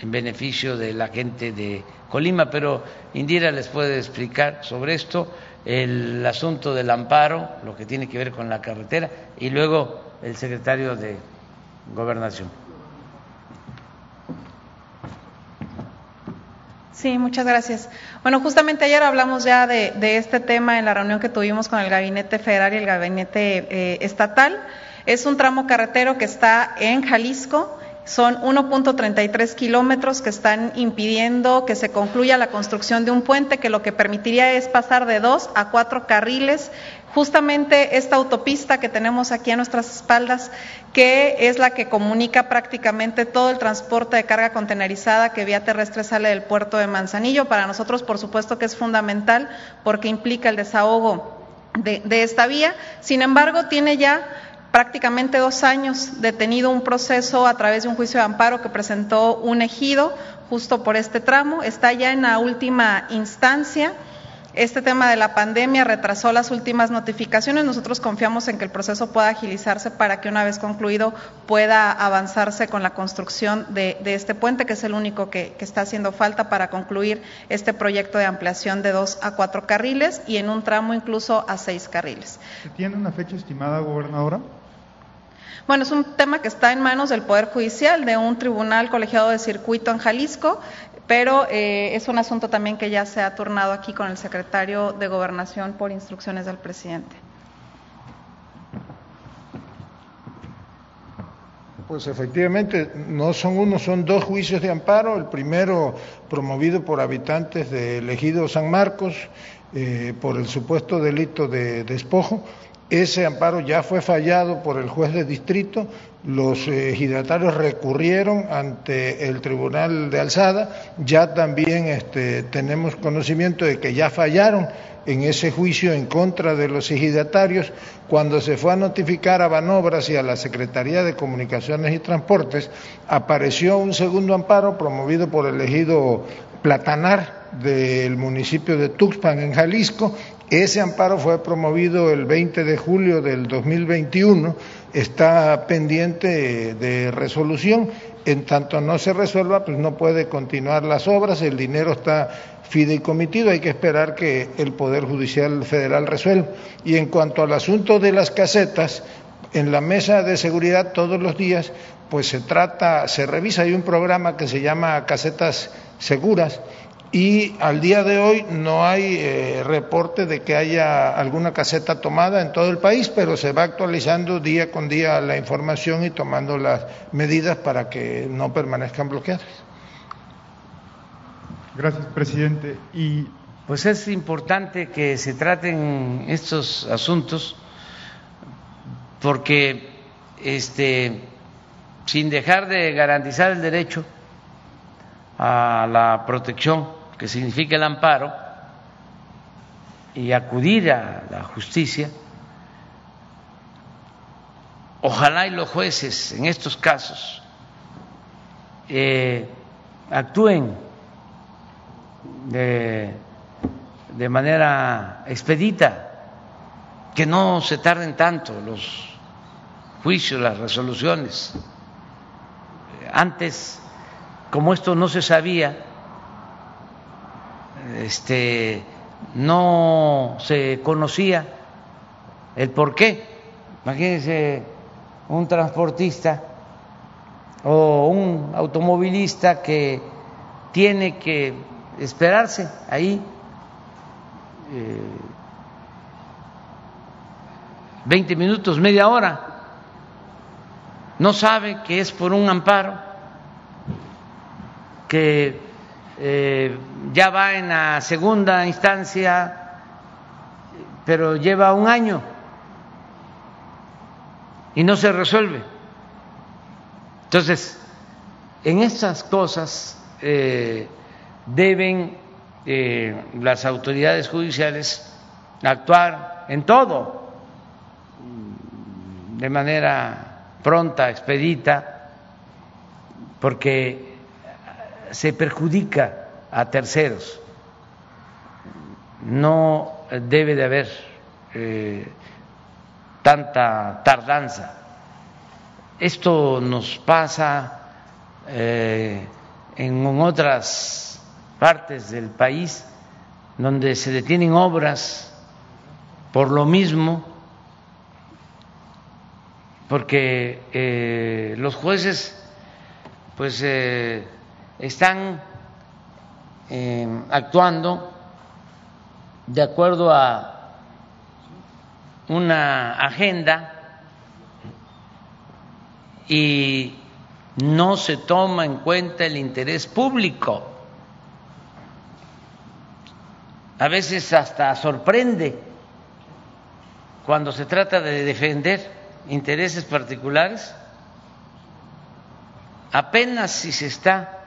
en beneficio de la gente de Colima, pero Indira les puede explicar sobre esto, el asunto del amparo, lo que tiene que ver con la carretera, y luego el secretario de Gobernación. Sí, muchas gracias. Bueno, justamente ayer hablamos ya de, este tema en la reunión que tuvimos con el Gabinete Federal y el Gabinete eh, Estatal. Es un tramo carretero que está en Jalisco son 1.33 kilómetros que están impidiendo que se concluya la construcción de un puente que lo que permitiría es pasar de dos a cuatro carriles justamente esta autopista que tenemos aquí a nuestras espaldas, que es la que comunica prácticamente todo el transporte de carga contenerizada que vía terrestre sale del puerto de Manzanillo. Para nosotros, por supuesto, que es fundamental porque implica el desahogo de, esta vía. Sin embargo, tiene ya prácticamente dos años detenido un proceso a través de un juicio de amparo que presentó un ejido justo por este tramo. Está ya en la última instancia. Este tema de la pandemia retrasó las últimas notificaciones. Nosotros confiamos en que el proceso pueda agilizarse para que una vez concluido pueda avanzarse con la construcción de, este puente, que es el único que, que, está haciendo falta para concluir este proyecto de ampliación de dos a cuatro carriles y en un tramo incluso a seis carriles. ¿Tiene una fecha estimada, gobernadora? Bueno, es un tema que está en manos del Poder Judicial, de un tribunal colegiado de circuito en Jalisco, pero eh, es un asunto también que ya se ha turnado aquí con el secretario de Gobernación por instrucciones del presidente. Pues efectivamente, no son uno, son dos juicios de amparo. El primero promovido por habitantes del ejido San Marcos eh, por el supuesto delito de despojo ese amparo ya fue fallado por el juez de distrito, los ejidatarios recurrieron ante el Tribunal de Alzada, ya también este, tenemos conocimiento de que ya fallaron en ese juicio en contra de los ejidatarios. Cuando se fue a notificar a Banobras y a la Secretaría de Comunicaciones y Transportes, apareció un segundo amparo promovido por el ejido Platanar del municipio de Tuxpan, en Jalisco. Ese amparo fue promovido el 20 de julio del 2021, está pendiente de resolución. En tanto no se resuelva, pues no puede continuar las obras, el dinero está fideicomitido, hay que esperar que el Poder Judicial Federal resuelva. Y en cuanto al asunto de las casetas, en la mesa de seguridad todos los días, pues se trata, se revisa, hay un programa que se llama Casetas Seguras, y al día de hoy no hay eh, reporte de que haya alguna caseta tomada en todo el país, pero se va actualizando día con día la información y tomando las medidas para que no permanezcan bloqueadas. Gracias, presidente. Y pues es importante que se traten estos asuntos porque este sin dejar de garantizar el derecho a la protección que significa el amparo, y acudir a la justicia, ojalá y los jueces en estos casos eh, actúen de, de manera expedita, que no se tarden tanto los juicios, las resoluciones. Antes, como esto no se sabía, este, no se conocía el por qué. Imagínense un transportista o un automovilista que tiene que esperarse ahí eh, 20 minutos, media hora, no sabe que es por un amparo, que eh, ya va en la segunda instancia, pero lleva un año y no se resuelve. Entonces, en estas cosas eh, deben eh, las autoridades judiciales actuar en todo de manera pronta, expedita, porque se perjudica a terceros. No debe de haber eh, tanta tardanza. Esto nos pasa eh, en otras partes del país donde se detienen obras por lo mismo, porque eh, los jueces pues están eh, actuando de acuerdo a una agenda y no se toma en cuenta el interés público. A veces hasta sorprende cuando se trata de defender intereses particulares, apenas si se está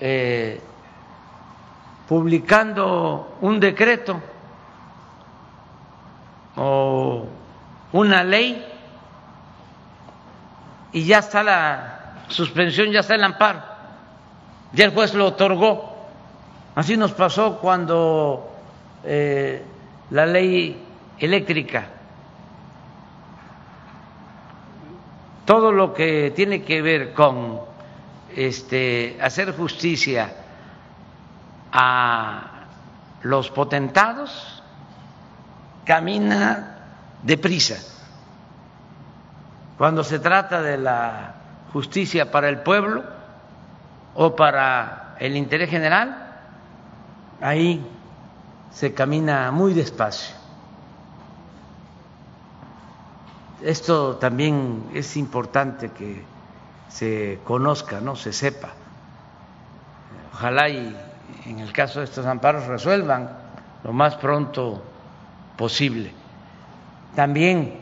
eh, publicando un decreto o una ley y ya está la suspensión, ya está el amparo, ya el juez lo otorgó. Así nos pasó cuando eh, la ley eléctrica, todo lo que tiene que ver con este, hacer justicia a los potentados camina deprisa. Cuando se trata de la justicia para el pueblo o para el interés general, ahí se camina muy despacio. Esto también es importante que se conozca, no se sepa. Ojalá y en el caso de estos amparos resuelvan lo más pronto posible. También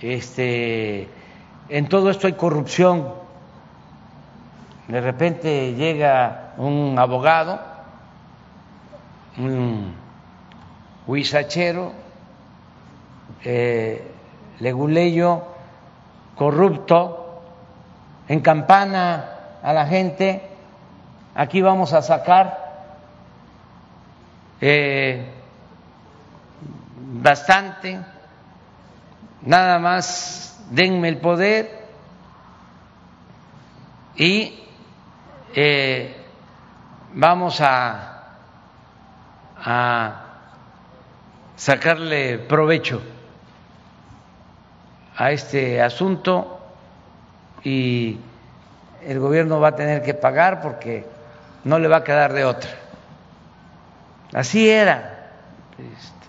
este en todo esto hay corrupción. De repente llega un abogado, un huizachero, eh, leguleyo, corrupto, en campana a la gente, aquí vamos a sacar eh, bastante, nada más denme el poder y eh, vamos a, a sacarle provecho a este asunto y el gobierno va a tener que pagar porque no le va a quedar de otra. Así era este,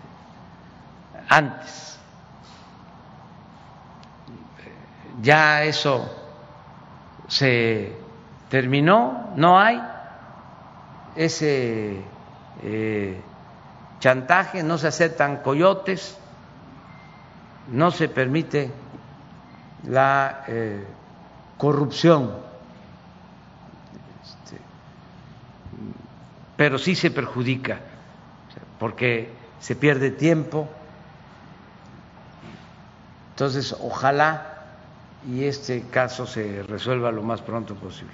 antes. Ya eso se terminó, no hay ese eh, chantaje, no se aceptan coyotes, no se permite la eh, corrupción, este, pero sí se perjudica, porque se pierde tiempo. Entonces, ojalá y este caso se resuelva lo más pronto posible.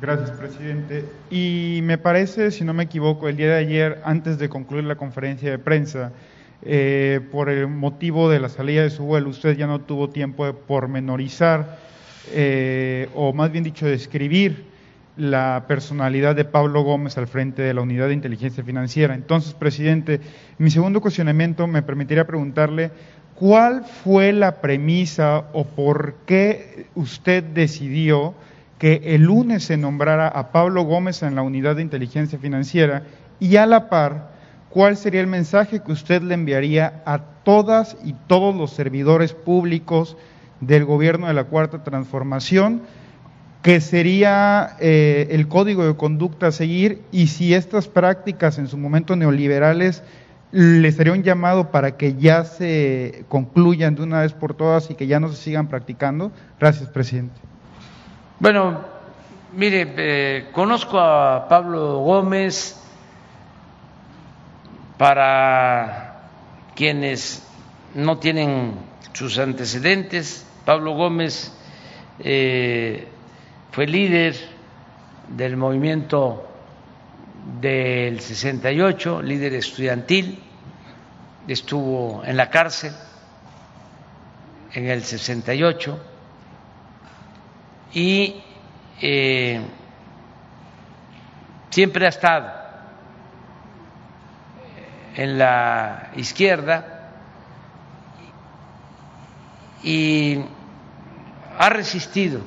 Gracias, presidente. Y me parece, si no me equivoco, el día de ayer, antes de concluir la conferencia de prensa, eh, por el motivo de la salida de su vuelo, usted ya no tuvo tiempo de pormenorizar, eh, o más bien dicho, de escribir la personalidad de Pablo Gómez al frente de la Unidad de Inteligencia Financiera. Entonces, presidente, mi segundo cuestionamiento me permitiría preguntarle ¿Cuál fue la premisa o por qué usted decidió que el lunes se nombrara a Pablo Gómez en la unidad de inteligencia financiera y a la par, cuál sería el mensaje que usted le enviaría a todas y todos los servidores públicos del gobierno de la Cuarta Transformación, que sería eh, el código de conducta a seguir y si estas prácticas en su momento neoliberales les haría un llamado para que ya se concluyan de una vez por todas y que ya no se sigan practicando. Gracias, presidente. Bueno, mire, eh, conozco a Pablo Gómez para quienes no tienen sus antecedentes. Pablo Gómez eh, fue líder del movimiento del 68, líder estudiantil, estuvo en la cárcel en el 68 y eh, siempre ha estado en la izquierda y ha resistido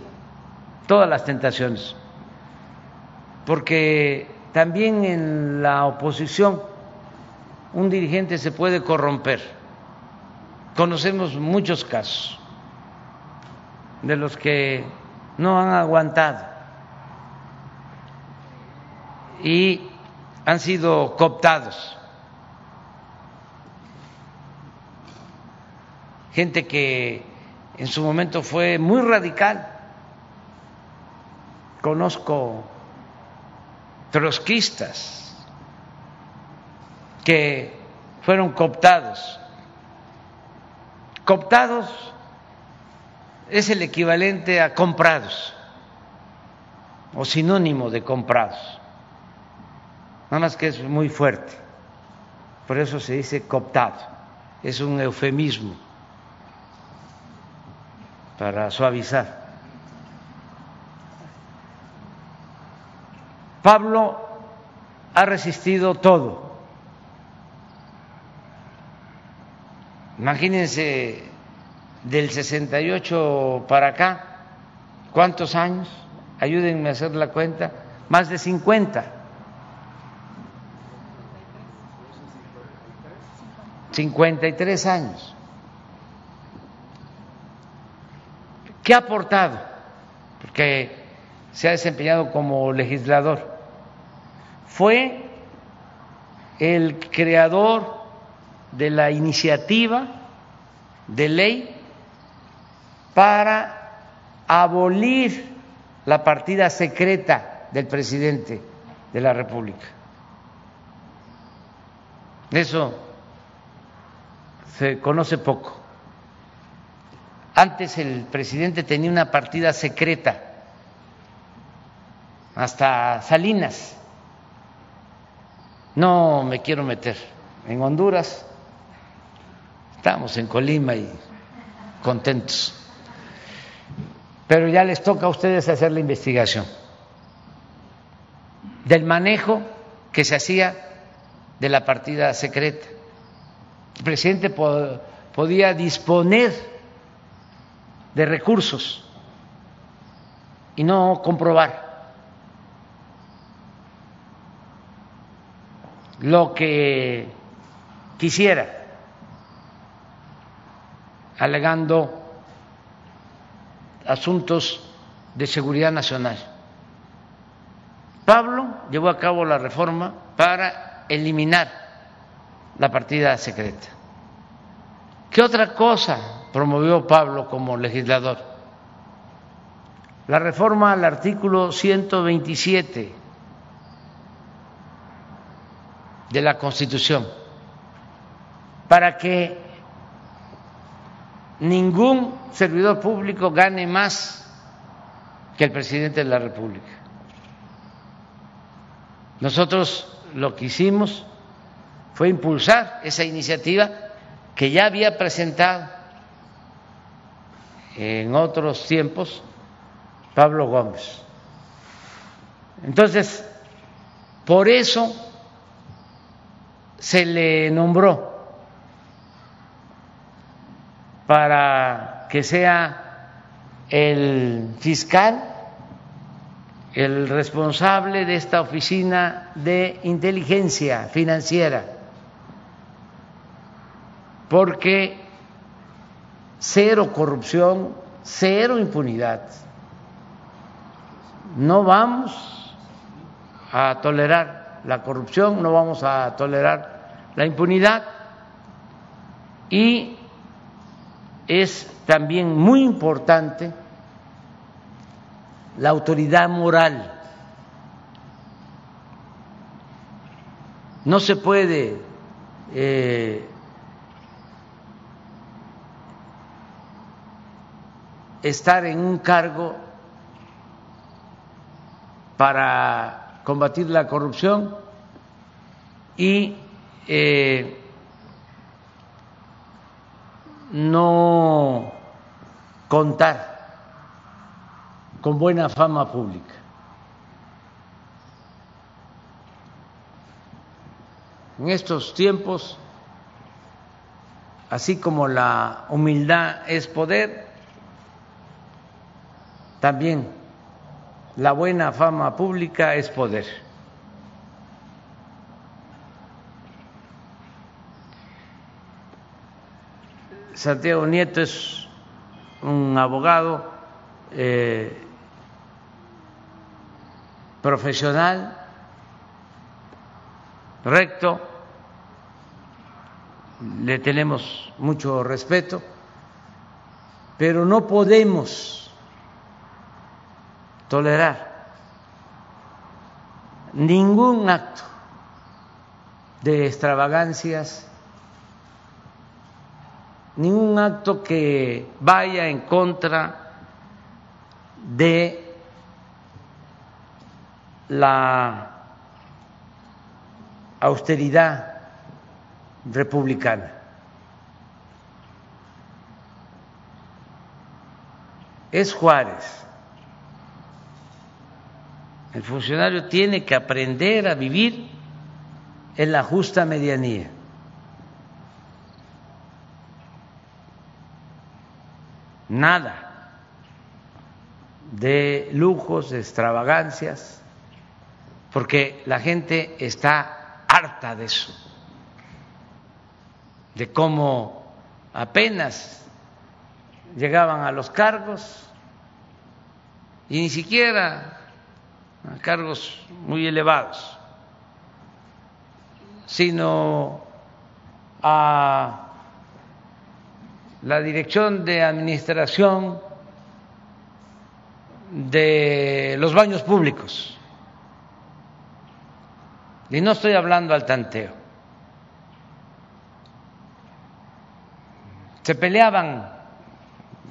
todas las tentaciones, porque también en la oposición un dirigente se puede corromper. Conocemos muchos casos de los que no han aguantado y han sido cooptados. Gente que en su momento fue muy radical. Conozco trotskistas que fueron cooptados. Cooptados es el equivalente a comprados o sinónimo de comprados. Nada más que es muy fuerte. Por eso se dice cooptado. Es un eufemismo para suavizar. Pablo ha resistido todo. Imagínense del 68 para acá, ¿cuántos años? Ayúdenme a hacer la cuenta, más de 50. 53 años. ¿Qué ha aportado? Porque se ha desempeñado como legislador fue el creador de la iniciativa de ley para abolir la partida secreta del presidente de la República. Eso se conoce poco. Antes el presidente tenía una partida secreta, hasta Salinas. No me quiero meter en Honduras, estamos en Colima y contentos. Pero ya les toca a ustedes hacer la investigación del manejo que se hacía de la partida secreta. El presidente podía disponer de recursos y no comprobar lo que quisiera, alegando asuntos de seguridad nacional. Pablo llevó a cabo la reforma para eliminar la partida secreta. ¿Qué otra cosa promovió Pablo como legislador? La reforma al artículo 127 de la Constitución para que ningún servidor público gane más que el presidente de la República. Nosotros lo que hicimos fue impulsar esa iniciativa que ya había presentado en otros tiempos Pablo Gómez. Entonces, por eso se le nombró para que sea el fiscal el responsable de esta oficina de inteligencia financiera, porque cero corrupción, cero impunidad. No vamos a tolerar la corrupción, no vamos a tolerar la impunidad y es también muy importante la autoridad moral. No se puede eh, estar en un cargo para combatir la corrupción y eh, no contar con buena fama pública. En estos tiempos, así como la humildad es poder, también la buena fama pública es poder. Santiago Nieto es un abogado eh, profesional, recto, le tenemos mucho respeto, pero no podemos tolerar ningún acto de extravagancias, ningún acto que vaya en contra de la austeridad republicana. Es Juárez. El funcionario tiene que aprender a vivir en la justa medianía. Nada de lujos, de extravagancias porque la gente está harta de eso, de cómo apenas llegaban a los cargos y ni siquiera cargos muy elevados, sino a la dirección de administración de los baños públicos y no estoy hablando al tanteo. Se peleaban,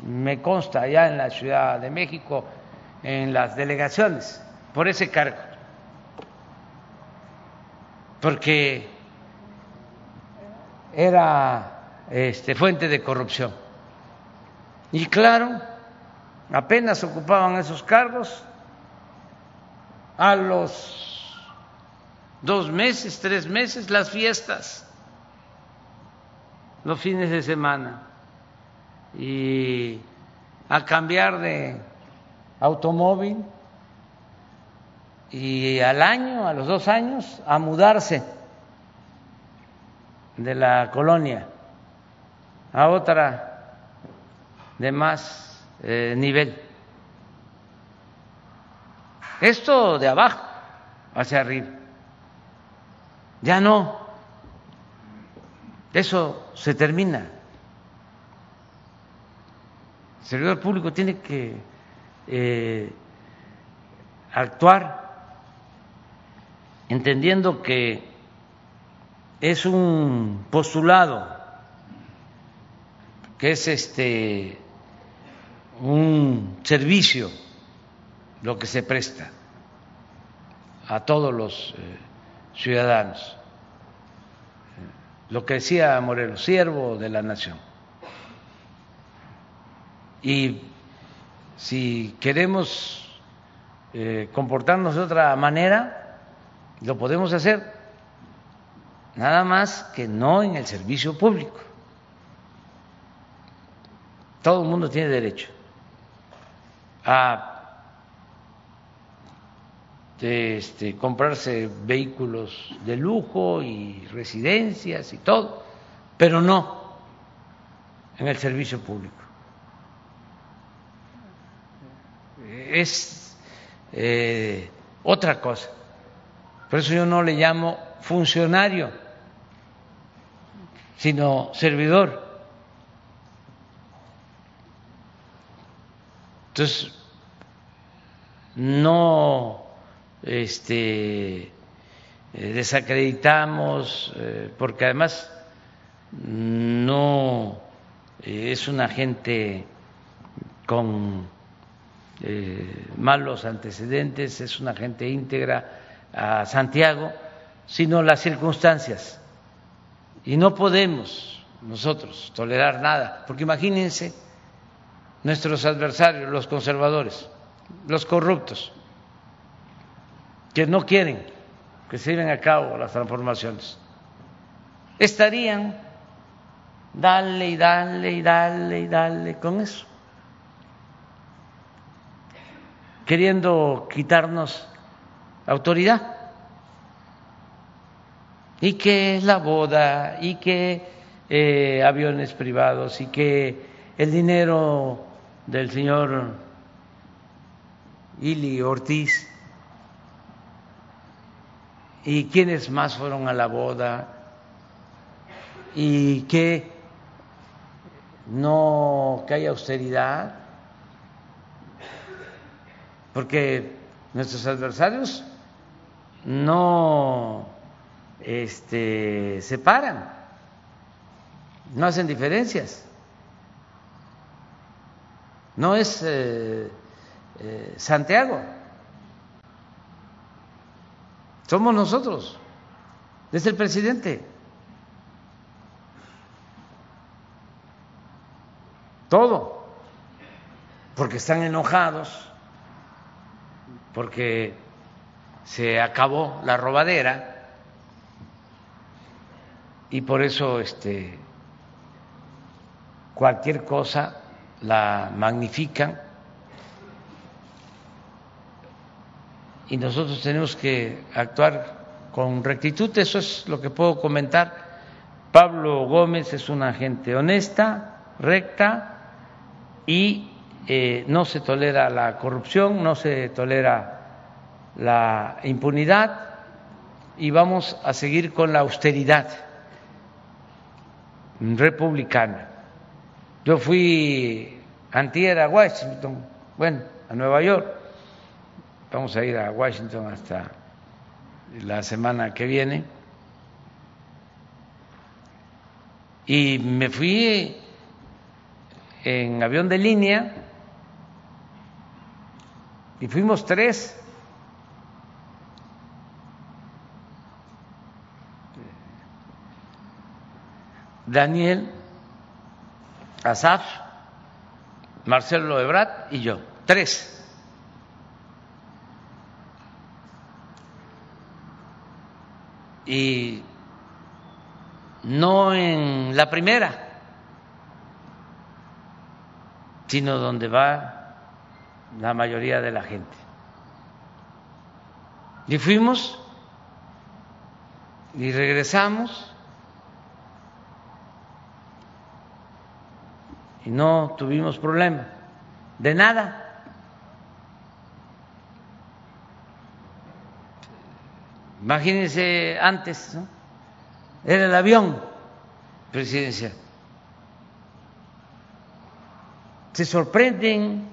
me consta, allá en la Ciudad de México, en las delegaciones, por ese cargo. Porque era este, fuente de corrupción. Y claro, apenas ocupaban esos cargos, a los dos meses, tres meses, las fiestas, los fines de semana, y a cambiar de automóvil y al año, a los dos años, a mudarse de la colonia a otra de más eh, nivel. Esto de abajo hacia arriba. Ya no. Eso se termina. El servidor público tiene que eh, actuar entendiendo que es un postulado, que es este un servicio lo que se presta a todos los eh, ciudadanos. Lo que decía Morelos, siervo de la nación. Y si queremos eh, comportarnos de otra manera, lo podemos hacer, nada más que no en el servicio público. Todo el mundo tiene derecho a este, comprarse vehículos de lujo y residencias y todo, pero no en el servicio público. Es eh, otra cosa. Por eso yo no le llamo funcionario, sino servidor. Entonces, no este, eh, desacreditamos, eh, porque además no eh, es una gente con malos antecedentes, es una gente íntegra a Santiago, sino las circunstancias. Y no podemos nosotros tolerar nada, porque imagínense nuestros adversarios, los conservadores, los corruptos, que no quieren que se lleven a cabo las transformaciones, estarían dale y dale y dale y dale con eso, queriendo quitarnos autoridad. Y que la boda, y que eh, aviones privados, y que el dinero del señor Ili Ortiz. Y quiénes más fueron a la boda y que no que haya austeridad. Porque nuestros adversarios no este, separan, no hacen diferencias. No es eh, eh, Santiago. Somos nosotros, es el presidente. Todo, porque están enojados, porque se acabó la robadera y por eso este cualquier cosa la magnifican y nosotros tenemos que actuar con rectitud, eso es lo que puedo comentar. Pablo Gómez es una gente honesta, recta y eh, no se tolera la corrupción, no se tolera la impunidad y vamos a seguir con la austeridad republicana. Yo fui antier a Washington, bueno, a Nueva York, Vamos a ir a Washington hasta la semana que viene. Y me fui en avión de línea y fuimos tres. Daniel, Asaf, Marcelo Ebrat y yo, tres. Y no en la primera, sino donde va la mayoría de la gente. Y fuimos y regresamos no tuvimos problema de nada. Imagínense antes, ¿no? Era el avión presidencial. Se sorprenden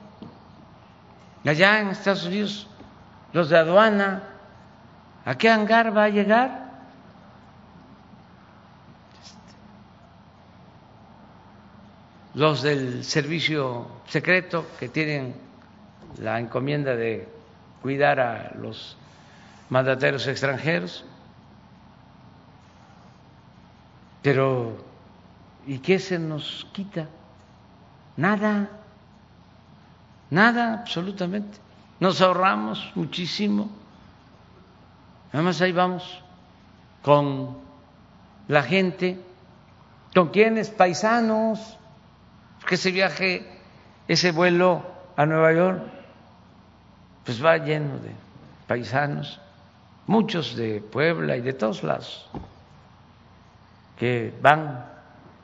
allá en Estados Unidos los de aduana, ¿a qué hangar va a llegar? Los del servicio secreto que tienen la encomienda de cuidar a los mandatarios extranjeros. Pero, ¿y qué se nos quita? Nada, nada, absolutamente. Nos ahorramos muchísimo. Además ahí vamos con la gente, con quienes, paisanos, que ese viaje, ese vuelo a Nueva York, pues va lleno de paisanos, muchos de Puebla y de todos lados que van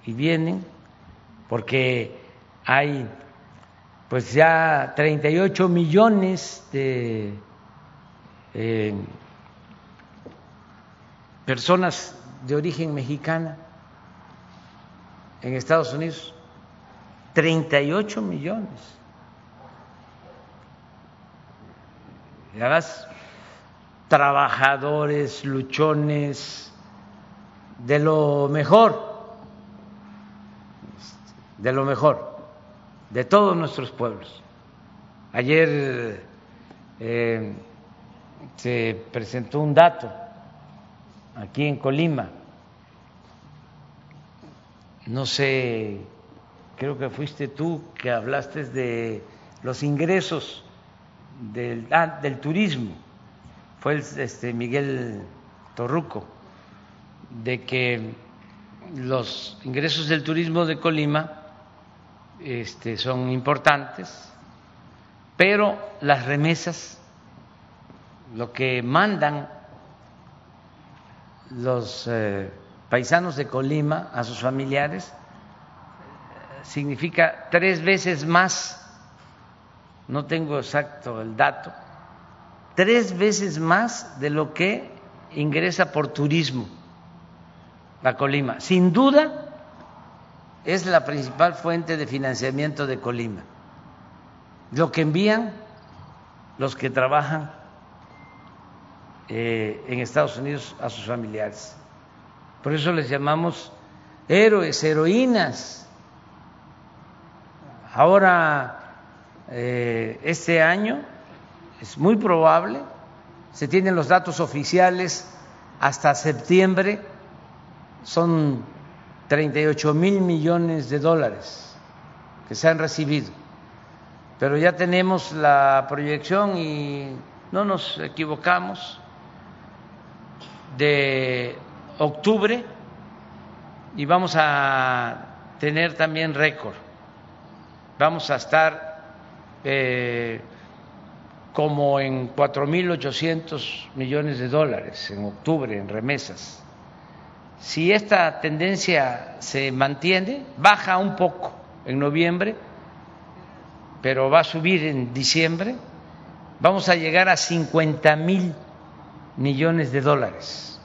y vienen, porque hay pues ya 38 millones de eh, personas de origen mexicana en Estados Unidos, 38 millones. Y trabajadores, luchones, de lo mejor, de lo mejor, de todos nuestros pueblos. Ayer eh, se presentó un dato aquí en Colima, no sé, creo que fuiste tú que hablaste de los ingresos del, ah, turismo, fue este Miguel Torruco de que los ingresos del turismo de Colima este, son importantes, pero las remesas, lo que mandan los eh, paisanos de Colima a sus familiares, significa tres veces más, no tengo exacto el dato, tres veces más de lo que ingresa por turismo la Colima. Sin duda es la principal fuente de financiamiento de Colima. Lo que envían los que trabajan eh, en Estados Unidos a sus familiares. Por eso les llamamos héroes, heroínas. Ahora, eh, este año, es muy probable, se tienen los datos oficiales hasta septiembre, son 38 mil millones de dólares que se han recibido, pero ya tenemos la proyección y no nos equivocamos de octubre y vamos a tener también récord. Vamos a estar eh, como en 4.800 millones de dólares en octubre en remesas si esta tendencia se mantiene, baja un poco en noviembre, pero va a subir en diciembre, vamos a llegar a 50 mil millones de dólares.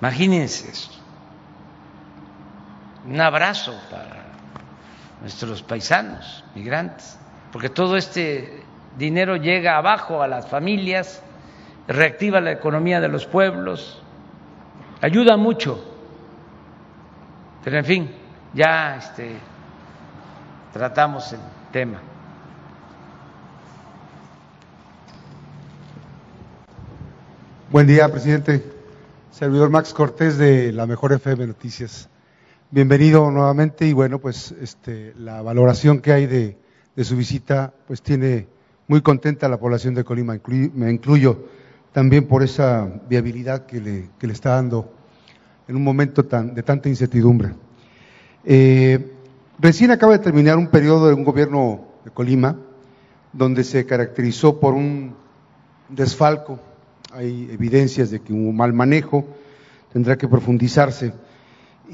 Imagínense eso. Un abrazo para nuestros paisanos, migrantes, porque todo este dinero llega abajo a las familias, reactiva la economía de los pueblos, ayuda mucho. Pero en fin, ya este, tratamos el tema. Buen día, presidente. Servidor Max Cortés de la Mejor FM Noticias. Bienvenido nuevamente y bueno, pues este, la valoración que hay de, su visita, pues tiene muy contenta a la población de Colima. me incluyo también por esa viabilidad que le, que le está dando en un momento tan, de tanta incertidumbre. Eh, recién acaba de terminar un periodo de un gobierno de Colima donde se caracterizó por un desfalco hay evidencias de que hubo mal manejo, tendrá que profundizarse.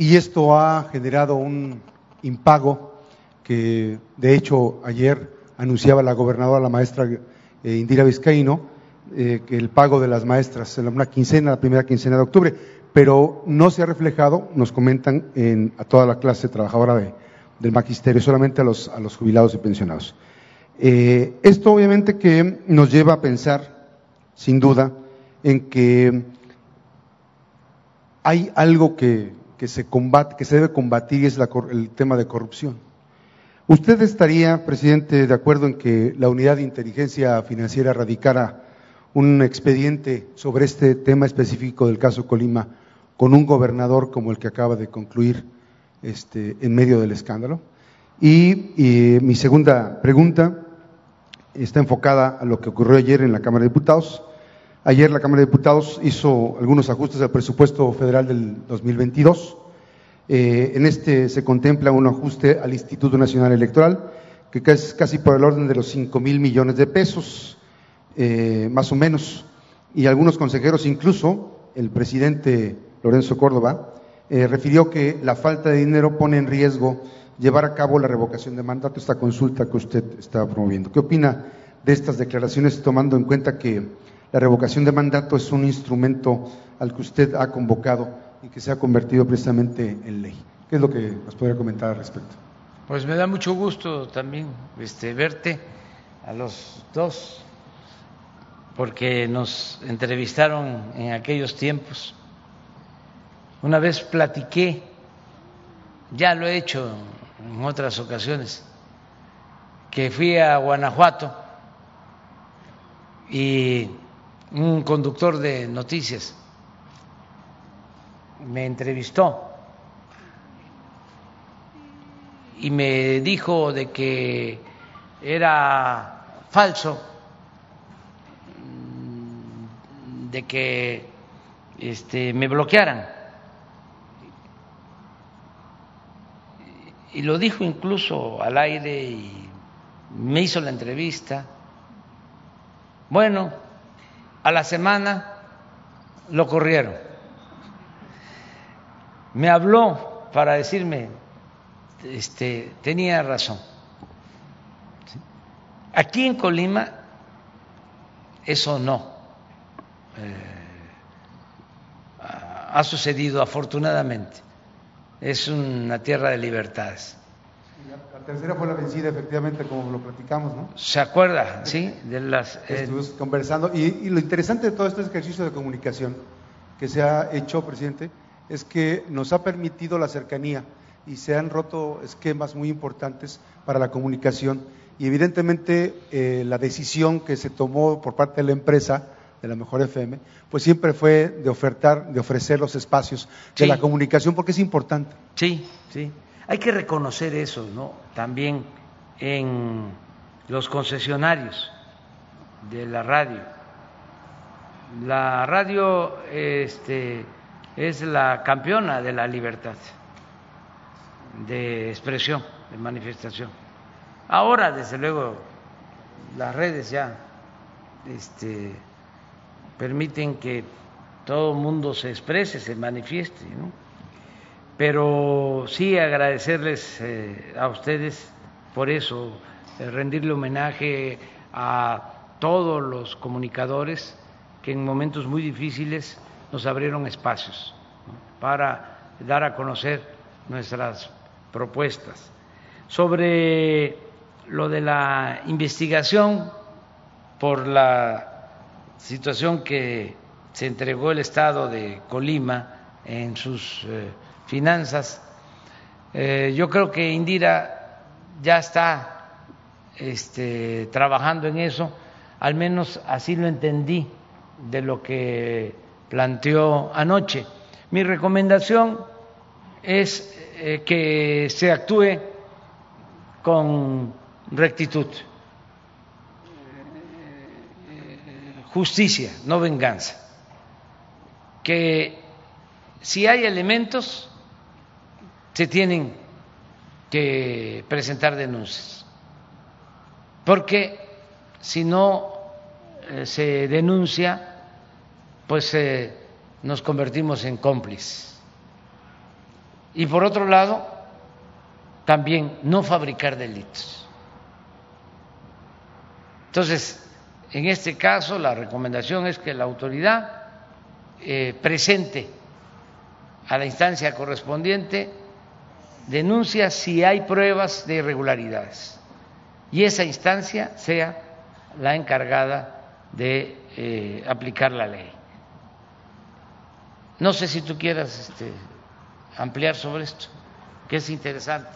Y esto ha generado un impago que, de hecho, ayer anunciaba la gobernadora, la maestra eh, Indira Vizcaíno, eh, que el pago de las maestras en una quincena, la primera quincena de octubre, pero no se ha reflejado, nos comentan, en, a toda la clase trabajadora del magisterio, solamente a los, a los jubilados y pensionados. Eh, esto obviamente que nos lleva a pensar, sin duda, en que hay algo que, se combate, que se debe combatir es el tema de corrupción. ¿Usted estaría, presidente, de acuerdo en que la unidad de inteligencia financiera radicara un expediente sobre este tema específico del caso Colima con un gobernador como el que acaba de concluir este, en medio del escándalo? Y mi segunda pregunta está enfocada a lo que ocurrió ayer en la Cámara de Diputados Ayer la Cámara de Diputados hizo algunos ajustes al presupuesto federal del 2022. Eh, en este se contempla un ajuste al Instituto Nacional Electoral, que es casi por el orden de los 5 mil millones de pesos, eh, más o menos. Y algunos consejeros, incluso el presidente Lorenzo Córdoba, eh, refirió que la falta de dinero pone en riesgo llevar a cabo la revocación de mandato, esta consulta que usted está promoviendo. ¿Qué opina de estas declaraciones, tomando en cuenta que la revocación de mandato es un instrumento al que usted ha convocado y que se ha convertido precisamente en ley. ¿Qué es lo que nos podría comentar al respecto? Pues me da mucho gusto también este, verte a los dos, porque nos entrevistaron en aquellos tiempos. Una vez platiqué, ya lo he hecho en otras ocasiones, que fui a Guanajuato y un conductor de noticias me entrevistó y me dijo de que era falso, mm, de que este, me bloquearan. Y lo dijo incluso al aire y me hizo la entrevista. Bueno, a la semana lo corrieron. Me habló para decirme, este, tenía razón. Aquí en Colima eso no eh, ha sucedido afortunadamente. Es una tierra de libertades. La tercera fue la vencida, efectivamente, como lo platicamos, ¿no? ¿Se acuerda? Sí, de las... Eh, Estuvimos conversando. Y, lo interesante de todo este ejercicio de comunicación que se ha hecho, presidente, es que nos ha permitido la cercanía y se han roto esquemas muy importantes para la comunicación. Y evidentemente eh, la decisión que se tomó por parte de la empresa, de la Mejor FM, pues siempre fue de ofertar, de ofrecer los espacios de la comunicación, porque es importante. Sí, sí. Hay que reconocer eso, ¿no? También en los concesionarios de la radio. La radio este, es la campeona de la libertad de expresión, de manifestación. Ahora, desde luego, las redes ya este, permiten que todo el mundo se exprese, se manifieste, ¿no? Pero sí agradecerles eh, a ustedes por eso, eh, rendirle homenaje a todos los comunicadores que en momentos muy difíciles nos abrieron espacios para dar a conocer nuestras propuestas. Sobre lo de la investigación por la situación que se entregó el Estado de Colima en sus eh, finanzas. Eh, yo creo que Indira ya está este, trabajando en eso, al menos así lo entendí de lo que planteó anoche. Mi recomendación es eh, que se actúe con rectitud, justicia, no venganza, que si hay elementos se tienen que presentar denuncias, porque si no eh, se denuncia, pues eh, nos convertimos en cómplices. Y por otro lado, también no fabricar delitos. Entonces, en este caso, la recomendación es que la autoridad eh, presente a la instancia correspondiente denuncia si hay pruebas de irregularidades y esa instancia sea la encargada de eh, aplicar la ley. No sé si tú quieras este, ampliar sobre esto, que es interesante.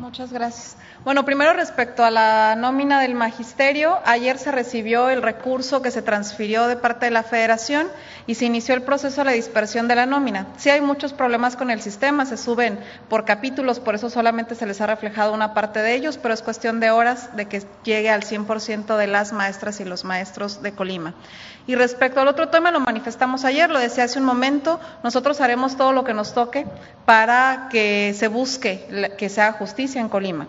Muchas gracias. Bueno, primero respecto a la nómina del magisterio, ayer se recibió el recurso que se transfirió de parte de la federación y se inició el proceso de dispersión de la nómina. Sí hay muchos problemas con el sistema, se suben por capítulos, por eso solamente se les ha reflejado una parte de ellos, pero es cuestión de horas de que llegue al 100% de las maestras y los maestros de Colima. Y respecto al otro tema, lo manifestamos ayer, lo decía hace un momento, nosotros haremos todo lo que nos toque para que se busque que se haga en Colima.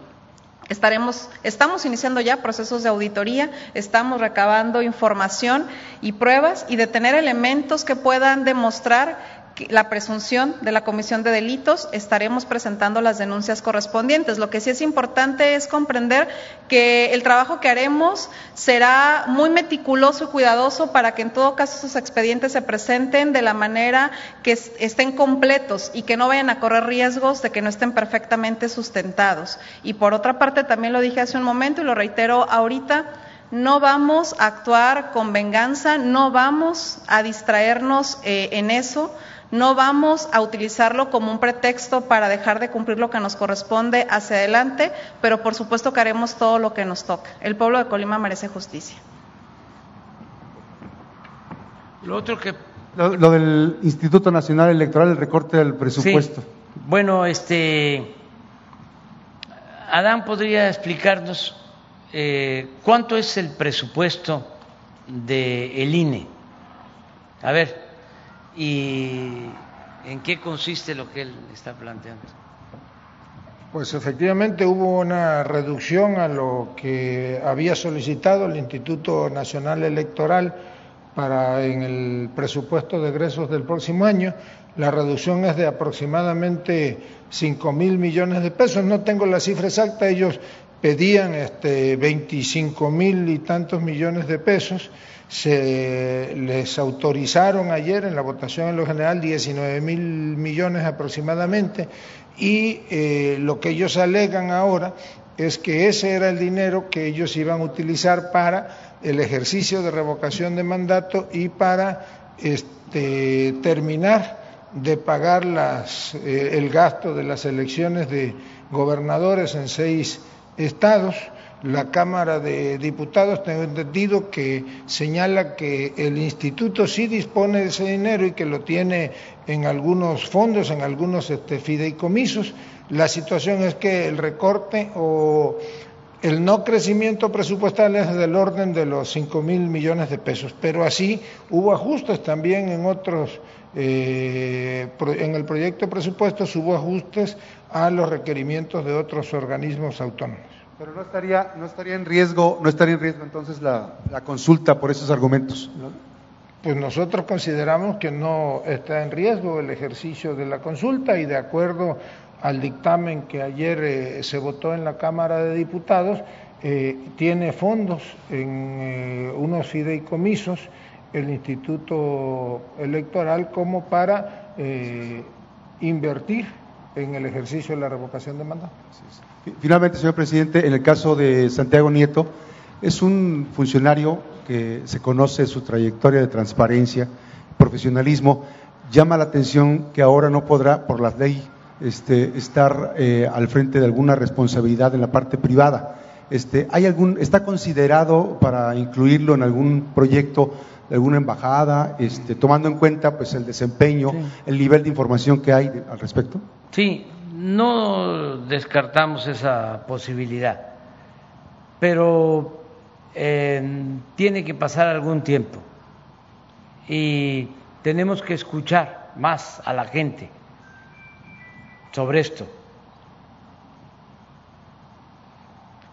Estaremos, estamos iniciando ya procesos de auditoría, estamos recabando información y pruebas y de tener elementos que puedan demostrar la presunción de la comisión de delitos, estaremos presentando las denuncias correspondientes. Lo que sí es importante es comprender que el trabajo que haremos será muy meticuloso y cuidadoso para que en todo caso esos expedientes se presenten de la manera que estén completos y que no vayan a correr riesgos de que no estén perfectamente sustentados. Y por otra parte, también lo dije hace un momento y lo reitero ahorita, no vamos a actuar con venganza, no vamos a distraernos eh, en eso no vamos a utilizarlo como un pretexto para dejar de cumplir lo que nos corresponde hacia adelante, pero por supuesto que haremos todo lo que nos toca. El pueblo de Colima merece justicia. Lo otro que lo, del Instituto Nacional Electoral, el recorte del presupuesto. Bueno, este Adán podría explicarnos eh, cuánto es el presupuesto del el INE. A ver y en qué consiste lo que él está planteando. Pues efectivamente hubo una reducción a lo que había solicitado el Instituto Nacional Electoral para en el presupuesto de egresos del próximo año. La reducción es de aproximadamente 5 mil millones de pesos. No tengo la cifra exacta, ellos pedían este, 25 mil y tantos millones de pesos se les autorizaron ayer en la votación en lo general 19 mil millones aproximadamente y eh, lo que ellos alegan ahora es que ese era el dinero que ellos iban a utilizar para el ejercicio de revocación de mandato y para este, terminar de pagar las, eh, el gasto de las elecciones de gobernadores en seis estados la Cámara de Diputados, tengo entendido que señala que el instituto sí dispone de ese dinero y que lo tiene en algunos fondos, en algunos este, fideicomisos. La situación es que el recorte o el no crecimiento presupuestal es del orden de los cinco mil millones de pesos, pero así hubo ajustes también en otros, eh, en el proyecto de presupuestos hubo ajustes a los requerimientos de otros organismos autónomos. Pero no estaría, no estaría en riesgo, no estaría en riesgo entonces la, consulta por esos argumentos. Pues nosotros consideramos que no está en riesgo el ejercicio de la consulta y de acuerdo al dictamen que ayer eh, se votó en la Cámara de Diputados, eh, tiene fondos en eh, unos fideicomisos el Instituto Electoral como para invertir en el ejercicio de la revocación de mandato. Finalmente, señor presidente, en el caso de Santiago Nieto, es un funcionario que se conoce su trayectoria de transparencia, profesionalismo. Llama la atención que ahora no podrá, por la ley este, estar eh, al frente de alguna responsabilidad en la parte privada. Este, ¿hay algún, ¿Está considerado para incluirlo en algún proyecto de alguna embajada, este, tomando en cuenta pues, el desempeño, el nivel de información que hay al respecto? Sí, no descartamos esa posibilidad, pero eh, tiene que pasar algún tiempo y tenemos que escuchar más a la gente sobre esto,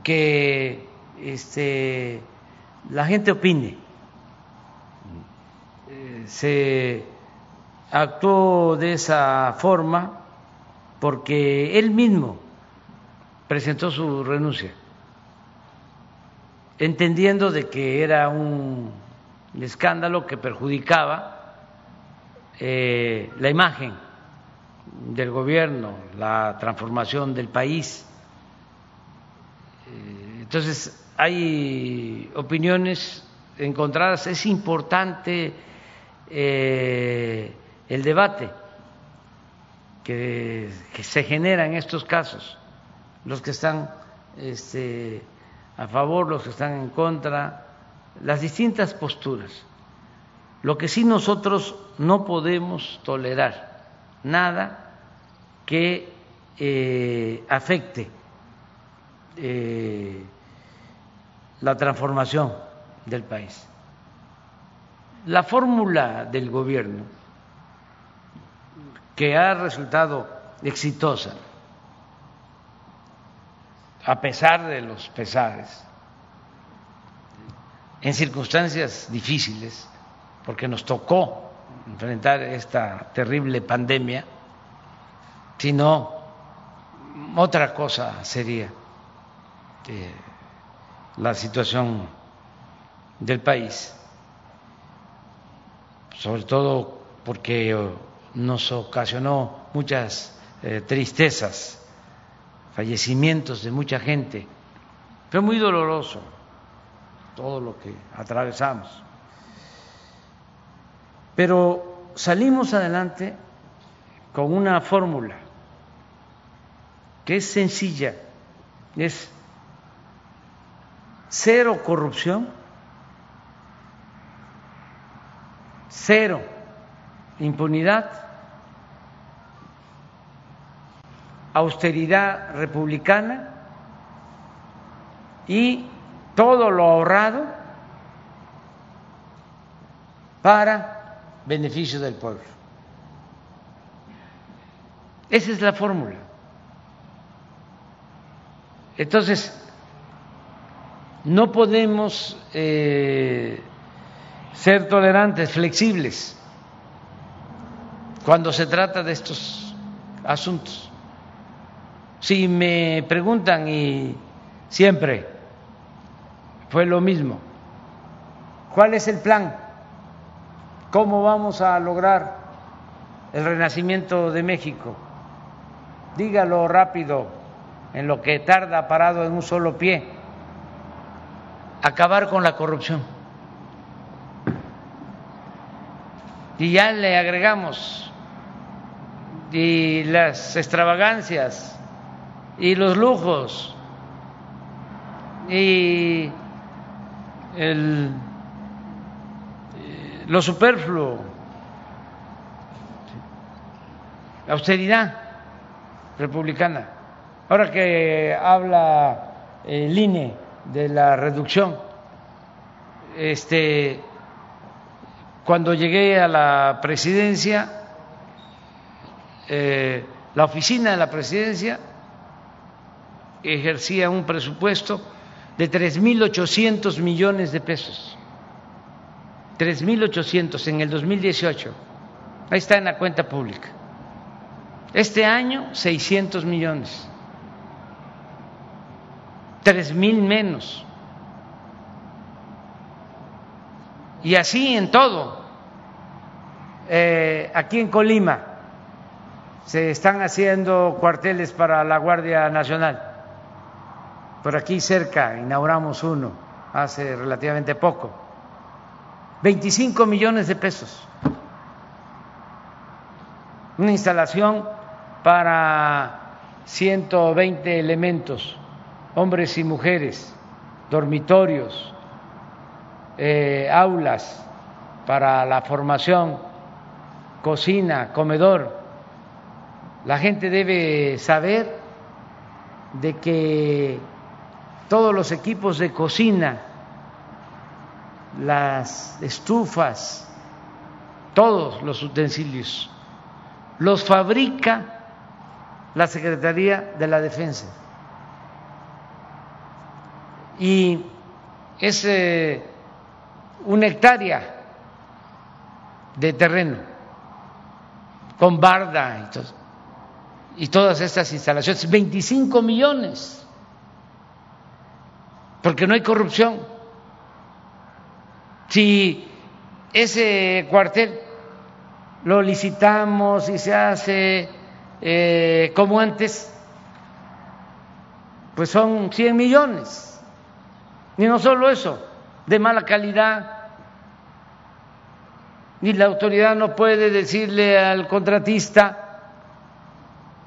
que este, la gente opine. Eh, se actuó de esa forma porque él mismo presentó su renuncia, entendiendo de que era un escándalo que perjudicaba eh, la imagen del gobierno, la transformación del país. Eh, entonces, hay opiniones encontradas. Es importante eh, el debate que, se genera en estos casos, los que están este, a favor, los que están en contra, las distintas posturas. Lo que sí nosotros no podemos tolerar, nada que eh, afecte eh, la transformación del país. La fórmula del gobierno que ha resultado exitosa, a pesar de los pesares, en circunstancias difíciles, porque nos tocó enfrentar esta terrible pandemia, sino otra cosa sería eh, la situación del país, sobre todo porque nos ocasionó muchas eh, tristezas, fallecimientos de mucha gente. Fue muy doloroso todo lo que atravesamos. Pero salimos adelante con una fórmula que es sencilla, es cero corrupción, cero impunidad, austeridad republicana y todo lo ahorrado para beneficio del pueblo. Esa es la fórmula. Entonces, no podemos eh, ser tolerantes, flexibles, cuando se trata de estos asuntos. Si me preguntan y siempre fue lo mismo, ¿cuál es el plan? ¿Cómo vamos a lograr el renacimiento de México? Dígalo rápido, en lo que tarda parado en un solo pie, acabar con la corrupción. Y ya le agregamos y las extravagancias y los lujos y el, eh, lo superfluo, la austeridad republicana. Ahora que habla el INE de la reducción, este, cuando llegué a la presidencia, eh, la oficina de la presidencia ejercía un presupuesto de 3.800 millones de pesos. 3.800 en el 2018. Ahí está en la cuenta pública. Este año, 600 millones tres mil menos. Y así en todo. Eh, aquí en Colima se están haciendo cuarteles para la Guardia Nacional. Por aquí cerca inauguramos uno hace relativamente poco. 25 millones de pesos. Una instalación para 120 elementos, hombres y mujeres, dormitorios, eh, aulas para la formación, cocina, comedor. La gente debe saber de que todos los equipos de cocina, las estufas, todos los utensilios, los fabrica la Secretaría de la Defensa. Y es eh, una hectárea de terreno con barda y, y todas estas instalaciones, 25 millones, porque no hay corrupción. Si ese cuartel lo licitamos y se hace eh, como antes, pues son 100 millones. Y no solo eso, de mala calidad. Ni la autoridad no puede decirle al contratista,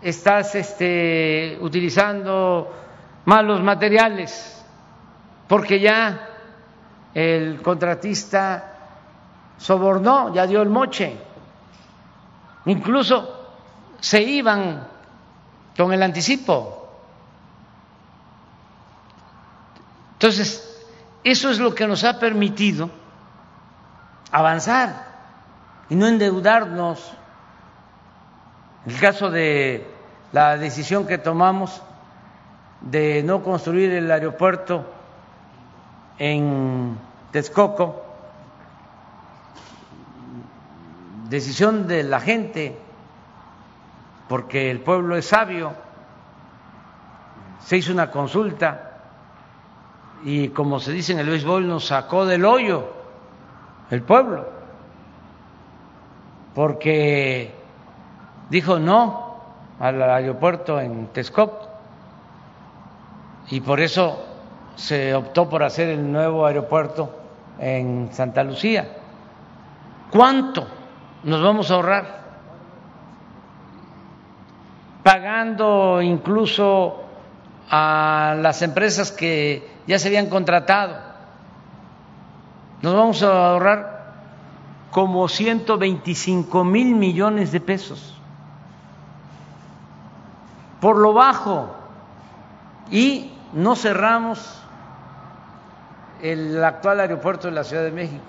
estás este, utilizando malos materiales, porque ya el contratista sobornó, ya dio el moche. Incluso se iban con el anticipo. Entonces, eso es lo que nos ha permitido avanzar y no endeudarnos. El caso de la decisión que tomamos de no construir el aeropuerto en Texcoco, decisión de la gente, porque el pueblo es sabio, se hizo una consulta y como se dice en el béisbol nos sacó del hoyo el pueblo, porque dijo no al aeropuerto en Texcoco y por eso se optó por hacer el nuevo aeropuerto en Santa Lucía. ¿Cuánto nos vamos a ahorrar? Pagando incluso a las empresas que ya se habían contratado. Nos vamos a ahorrar como 125 mil millones de pesos por lo bajo y no cerramos el actual aeropuerto de la Ciudad de México.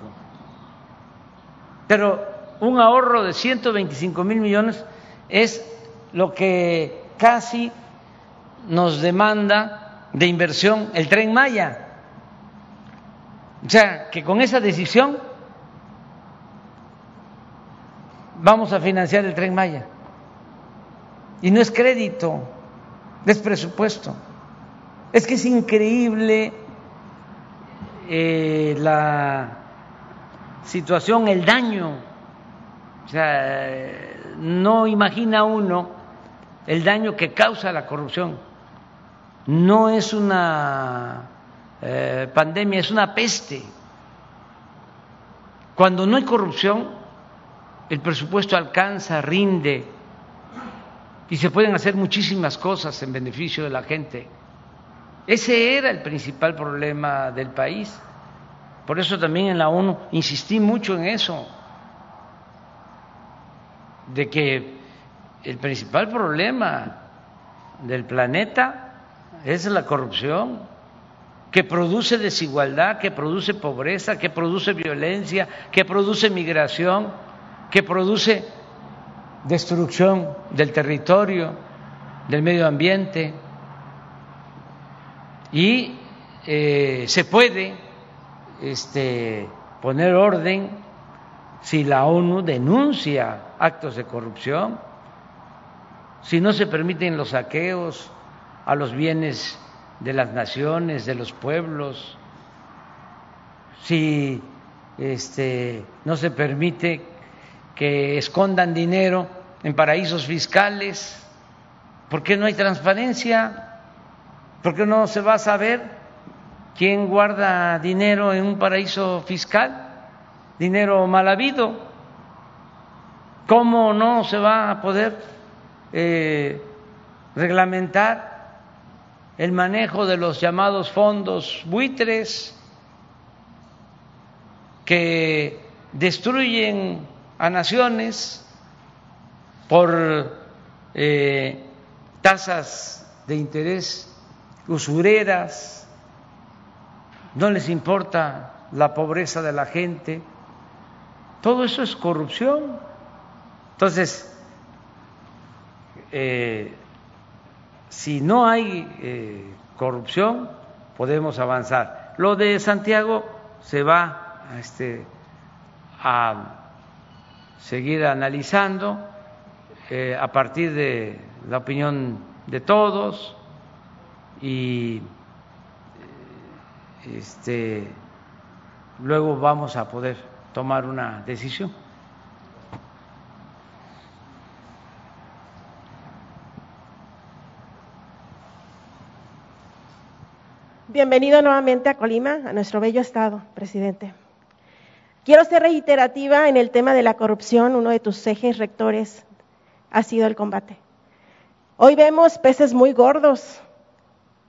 Pero un ahorro de 125 mil millones es lo que casi nos demanda de inversión el tren Maya. O sea, que con esa decisión vamos a financiar el tren Maya. Y no es crédito, es presupuesto. Es que es increíble eh, la situación, el daño. O sea, no imagina uno el daño que causa la corrupción. No es una eh, pandemia, es una peste. Cuando no hay corrupción, el presupuesto alcanza, rinde y se pueden hacer muchísimas cosas en beneficio de la gente. Ese era el principal problema del país. Por eso también en la ONU insistí mucho en eso, de que el principal problema del planeta es la corrupción, que produce desigualdad, que produce pobreza, que produce violencia, que produce migración, que produce destrucción del territorio, del medio ambiente. Y eh, se puede este, poner orden si la ONU denuncia actos de corrupción, si no se permiten los saqueos a los bienes de las naciones, de los pueblos, si este, no se permite que escondan dinero en paraísos fiscales, ¿por qué no hay transparencia? ¿Por qué no se va a saber quién guarda dinero en un paraíso fiscal? Dinero mal habido. ¿Cómo no se va a poder eh, reglamentar el manejo de los llamados fondos buitres que destruyen a naciones por eh, tasas de interés usureras, no les importa la pobreza de la gente, todo eso es corrupción. Entonces, eh, si no hay eh, corrupción, podemos avanzar. Lo de Santiago se va este, a seguir analizando eh, a partir de la opinión de todos y este, luego vamos a poder tomar una decisión. Bienvenido nuevamente a Colima, a nuestro bello estado, presidente. Quiero ser reiterativa en el tema de la corrupción. Uno de tus ejes rectores ha sido el combate. Hoy vemos peces muy gordos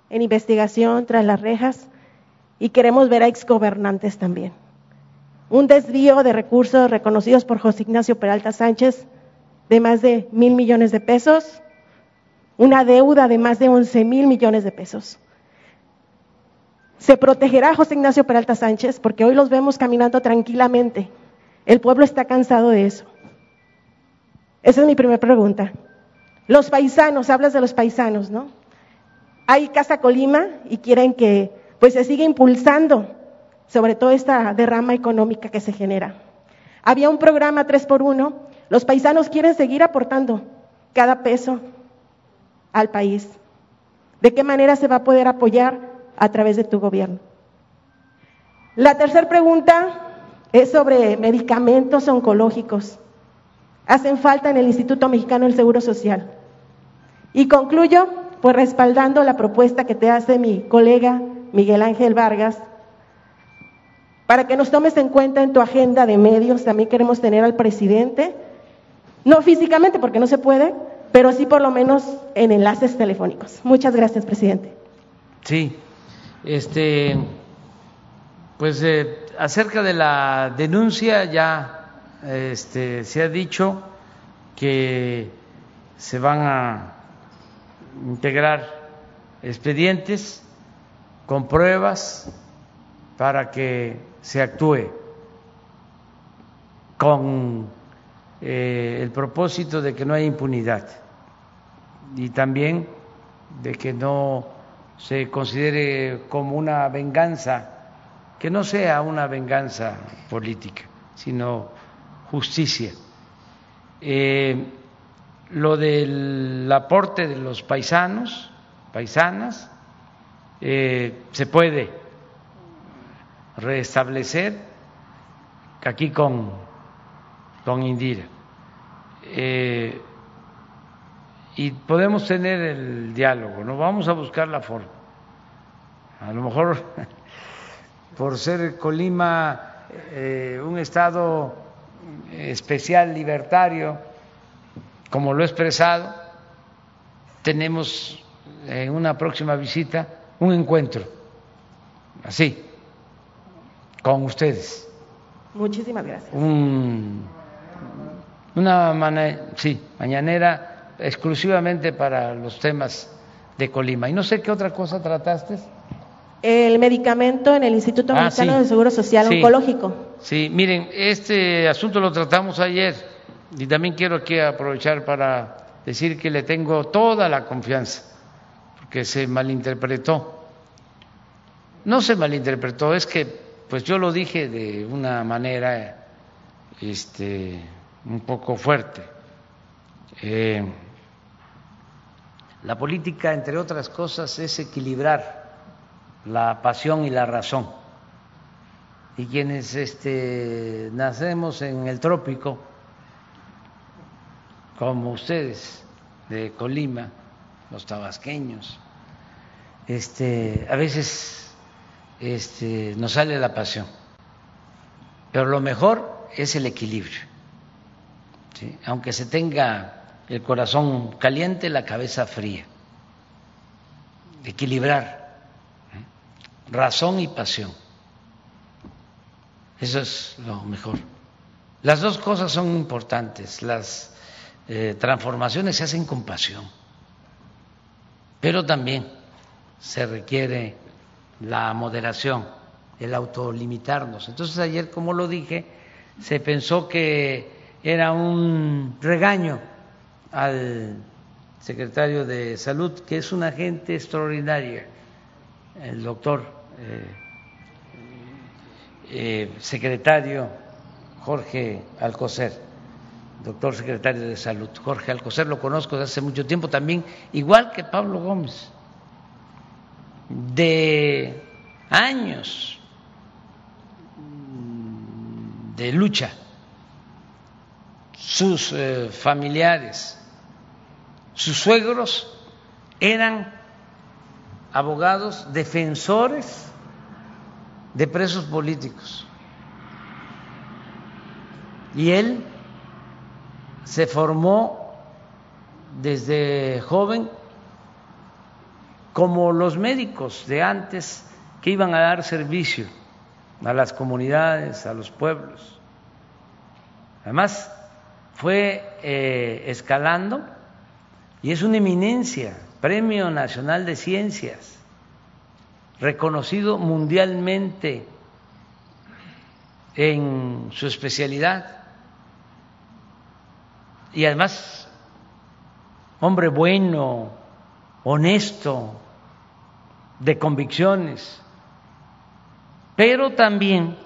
en investigación tras las rejas y queremos ver a exgobernantes también. Un desvío de recursos reconocidos por José Ignacio Peralta Sánchez de más de mil millones de pesos, una deuda de más de once mil millones de pesos. Se protegerá José Ignacio Peralta Sánchez porque hoy los vemos caminando tranquilamente. El pueblo está cansado de eso. Esa es mi primera pregunta. Los paisanos, hablas de los paisanos, ¿no? Hay Casa Colima y quieren que pues se siga impulsando sobre todo esta derrama económica que se genera. Había un programa 3 por 1, los paisanos quieren seguir aportando cada peso al país. ¿De qué manera se va a poder apoyar a través de tu gobierno. La tercera pregunta es sobre medicamentos oncológicos. Hacen falta en el Instituto Mexicano del Seguro Social. Y concluyo pues respaldando la propuesta que te hace mi colega Miguel Ángel Vargas para que nos tomes en cuenta en tu agenda de medios. También queremos tener al presidente, no físicamente porque no se puede, pero sí por lo menos en enlaces telefónicos. Muchas gracias, presidente. Sí, este, pues eh, acerca de la denuncia ya este, se ha dicho que se van a integrar expedientes con pruebas para que se actúe con eh, el propósito de que no haya impunidad y también de que no se considere como una venganza, que no sea una venganza política, sino justicia. Eh, lo del aporte de los paisanos, paisanas, eh, se puede restablecer aquí con, con Indira. Eh, y podemos tener el diálogo, ¿no? Vamos a buscar la forma. A lo mejor por ser Colima eh, un estado especial libertario, como lo he expresado, tenemos en una próxima visita un encuentro, así, con ustedes. Muchísimas gracias. una manera, sí, mañanera exclusivamente para los temas de Colima. Y no sé qué otra cosa trataste. El medicamento en el Instituto ah, Mexicano de Seguro Social Oncológico. Sí, miren, este asunto lo tratamos ayer y también quiero aquí aprovechar para decir que le tengo toda la confianza, porque se malinterpretó. No se malinterpretó, es que pues yo lo dije de una manera este, un poco fuerte. Eh, la política, entre otras cosas, es equilibrar la pasión y la razón. Y quienes este, nacemos en el trópico, como ustedes de Colima, los tabasqueños, este, a veces este, nos sale la pasión. Pero lo mejor es el equilibrio. Aunque se tenga el corazón caliente, la cabeza fría. Equilibrar razón y pasión. Eso es lo mejor. Las dos cosas son importantes. Las eh, transformaciones se hacen con pasión, pero también se requiere la moderación, el autolimitarnos. Entonces ayer, como lo dije, se pensó que era un regaño al secretario de Salud, que es una gente extraordinaria, el doctor eh, eh, secretario Jorge Alcocer, doctor secretario de Salud. Jorge Alcocer lo conozco desde hace mucho tiempo también, igual que Pablo Gómez, de años de lucha, sus eh, familiares, sus suegros eran abogados defensores de presos políticos. Y él se formó desde joven como los médicos de antes que iban a dar servicio a las comunidades, a los pueblos. Además, fue eh, escalando y es una eminencia, Premio Nacional de Ciencias, reconocido mundialmente en su especialidad y además hombre bueno, honesto, de convicciones, pero también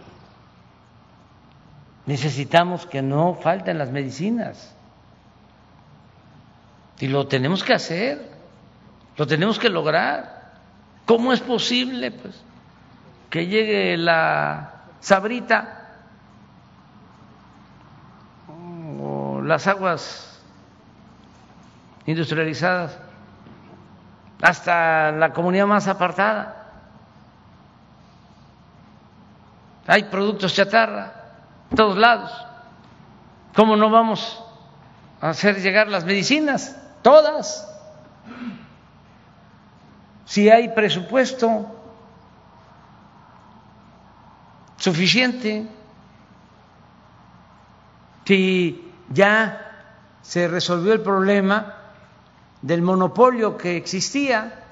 necesitamos que no falten las medicinas. Y lo tenemos que hacer, lo tenemos que lograr. ¿Cómo es posible pues, que llegue la sabrita las aguas industrializadas hasta la comunidad más apartada. Hay productos chatarra todos lados. ¿Cómo no vamos a hacer llegar las medicinas? Todas. Si hay presupuesto suficiente, si ya se resolvió el problema del monopolio que existía,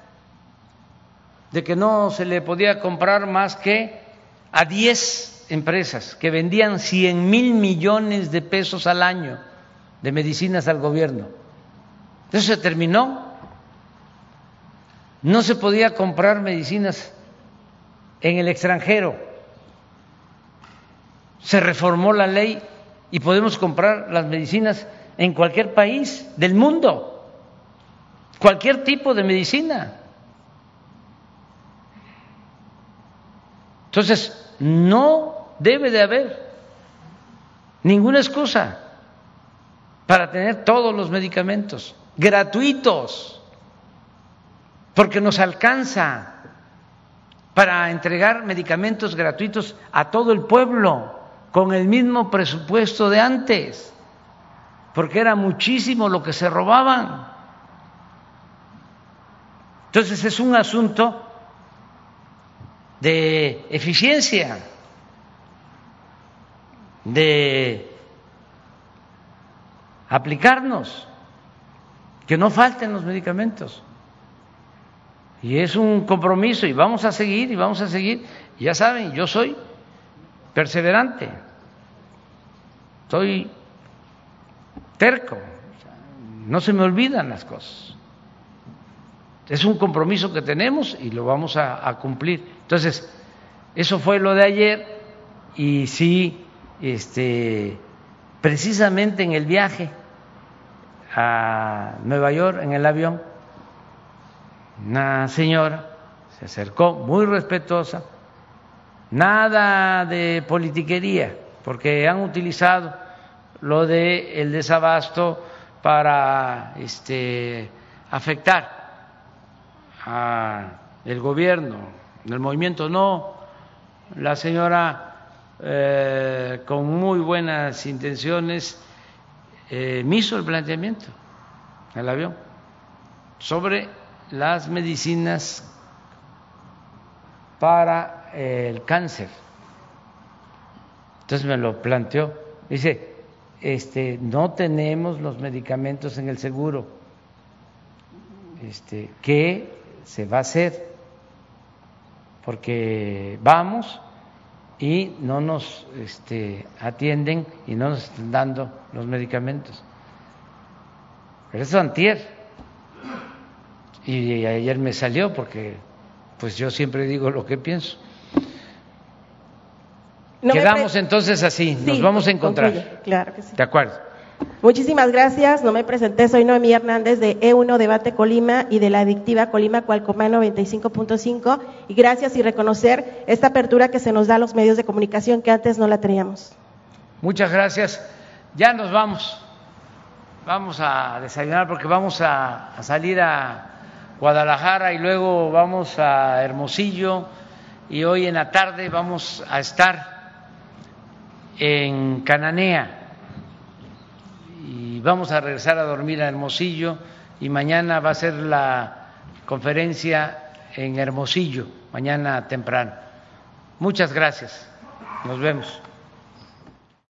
de que no se le podía comprar más que a 10 empresas que vendían 100 mil millones de pesos al año de medicinas al gobierno. Eso se terminó. No se podía comprar medicinas en el extranjero. Se reformó la ley y podemos comprar las medicinas en cualquier país del mundo, cualquier tipo de medicina. Entonces, no debe de haber ninguna excusa para tener todos los medicamentos gratuitos, porque nos alcanza para entregar medicamentos gratuitos a todo el pueblo con el mismo presupuesto de antes, porque era muchísimo lo que se robaban. Entonces es un asunto de eficiencia, de aplicarnos, que no falten los medicamentos. Y es un compromiso y vamos a seguir y vamos a seguir. Ya saben, yo soy perseverante. Estoy terco, no se me olvidan las cosas. Es un compromiso que tenemos y lo vamos a, cumplir. Entonces, eso fue lo de ayer y sí, este, precisamente en el viaje a Nueva York en el avión, una señora se acercó muy respetuosa, nada de politiquería porque han utilizado lo de el desabasto para este, afectar al gobierno, el movimiento. No, la señora eh, con muy buenas intenciones eh, me hizo el planteamiento el avión sobre las medicinas para el cáncer. Entonces me lo planteó. Dice, este, no tenemos los medicamentos en el seguro. Este, ¿Qué se va a hacer? Porque vamos y no nos este, atienden y no nos están dando los medicamentos. Pero eso antier. Y ayer me salió porque pues yo siempre digo lo que pienso. Quedamos entonces así, nos vamos a encontrar. claro que sí. De acuerdo. Muchísimas gracias. No me presenté, soy Noemí Hernández de E1 Debate Colima y de la adictiva Colima Cualcomán 95.5. Y gracias y reconocer esta apertura que se nos da a los medios de comunicación que antes no la teníamos. Muchas gracias. Ya nos vamos. Vamos a desayunar porque vamos a, salir a Guadalajara y luego vamos a Hermosillo y hoy en la tarde vamos a estar en Cananea vamos a regresar a dormir a Hermosillo y mañana va a ser la conferencia en Hermosillo, mañana temprano. Muchas gracias. Nos vemos.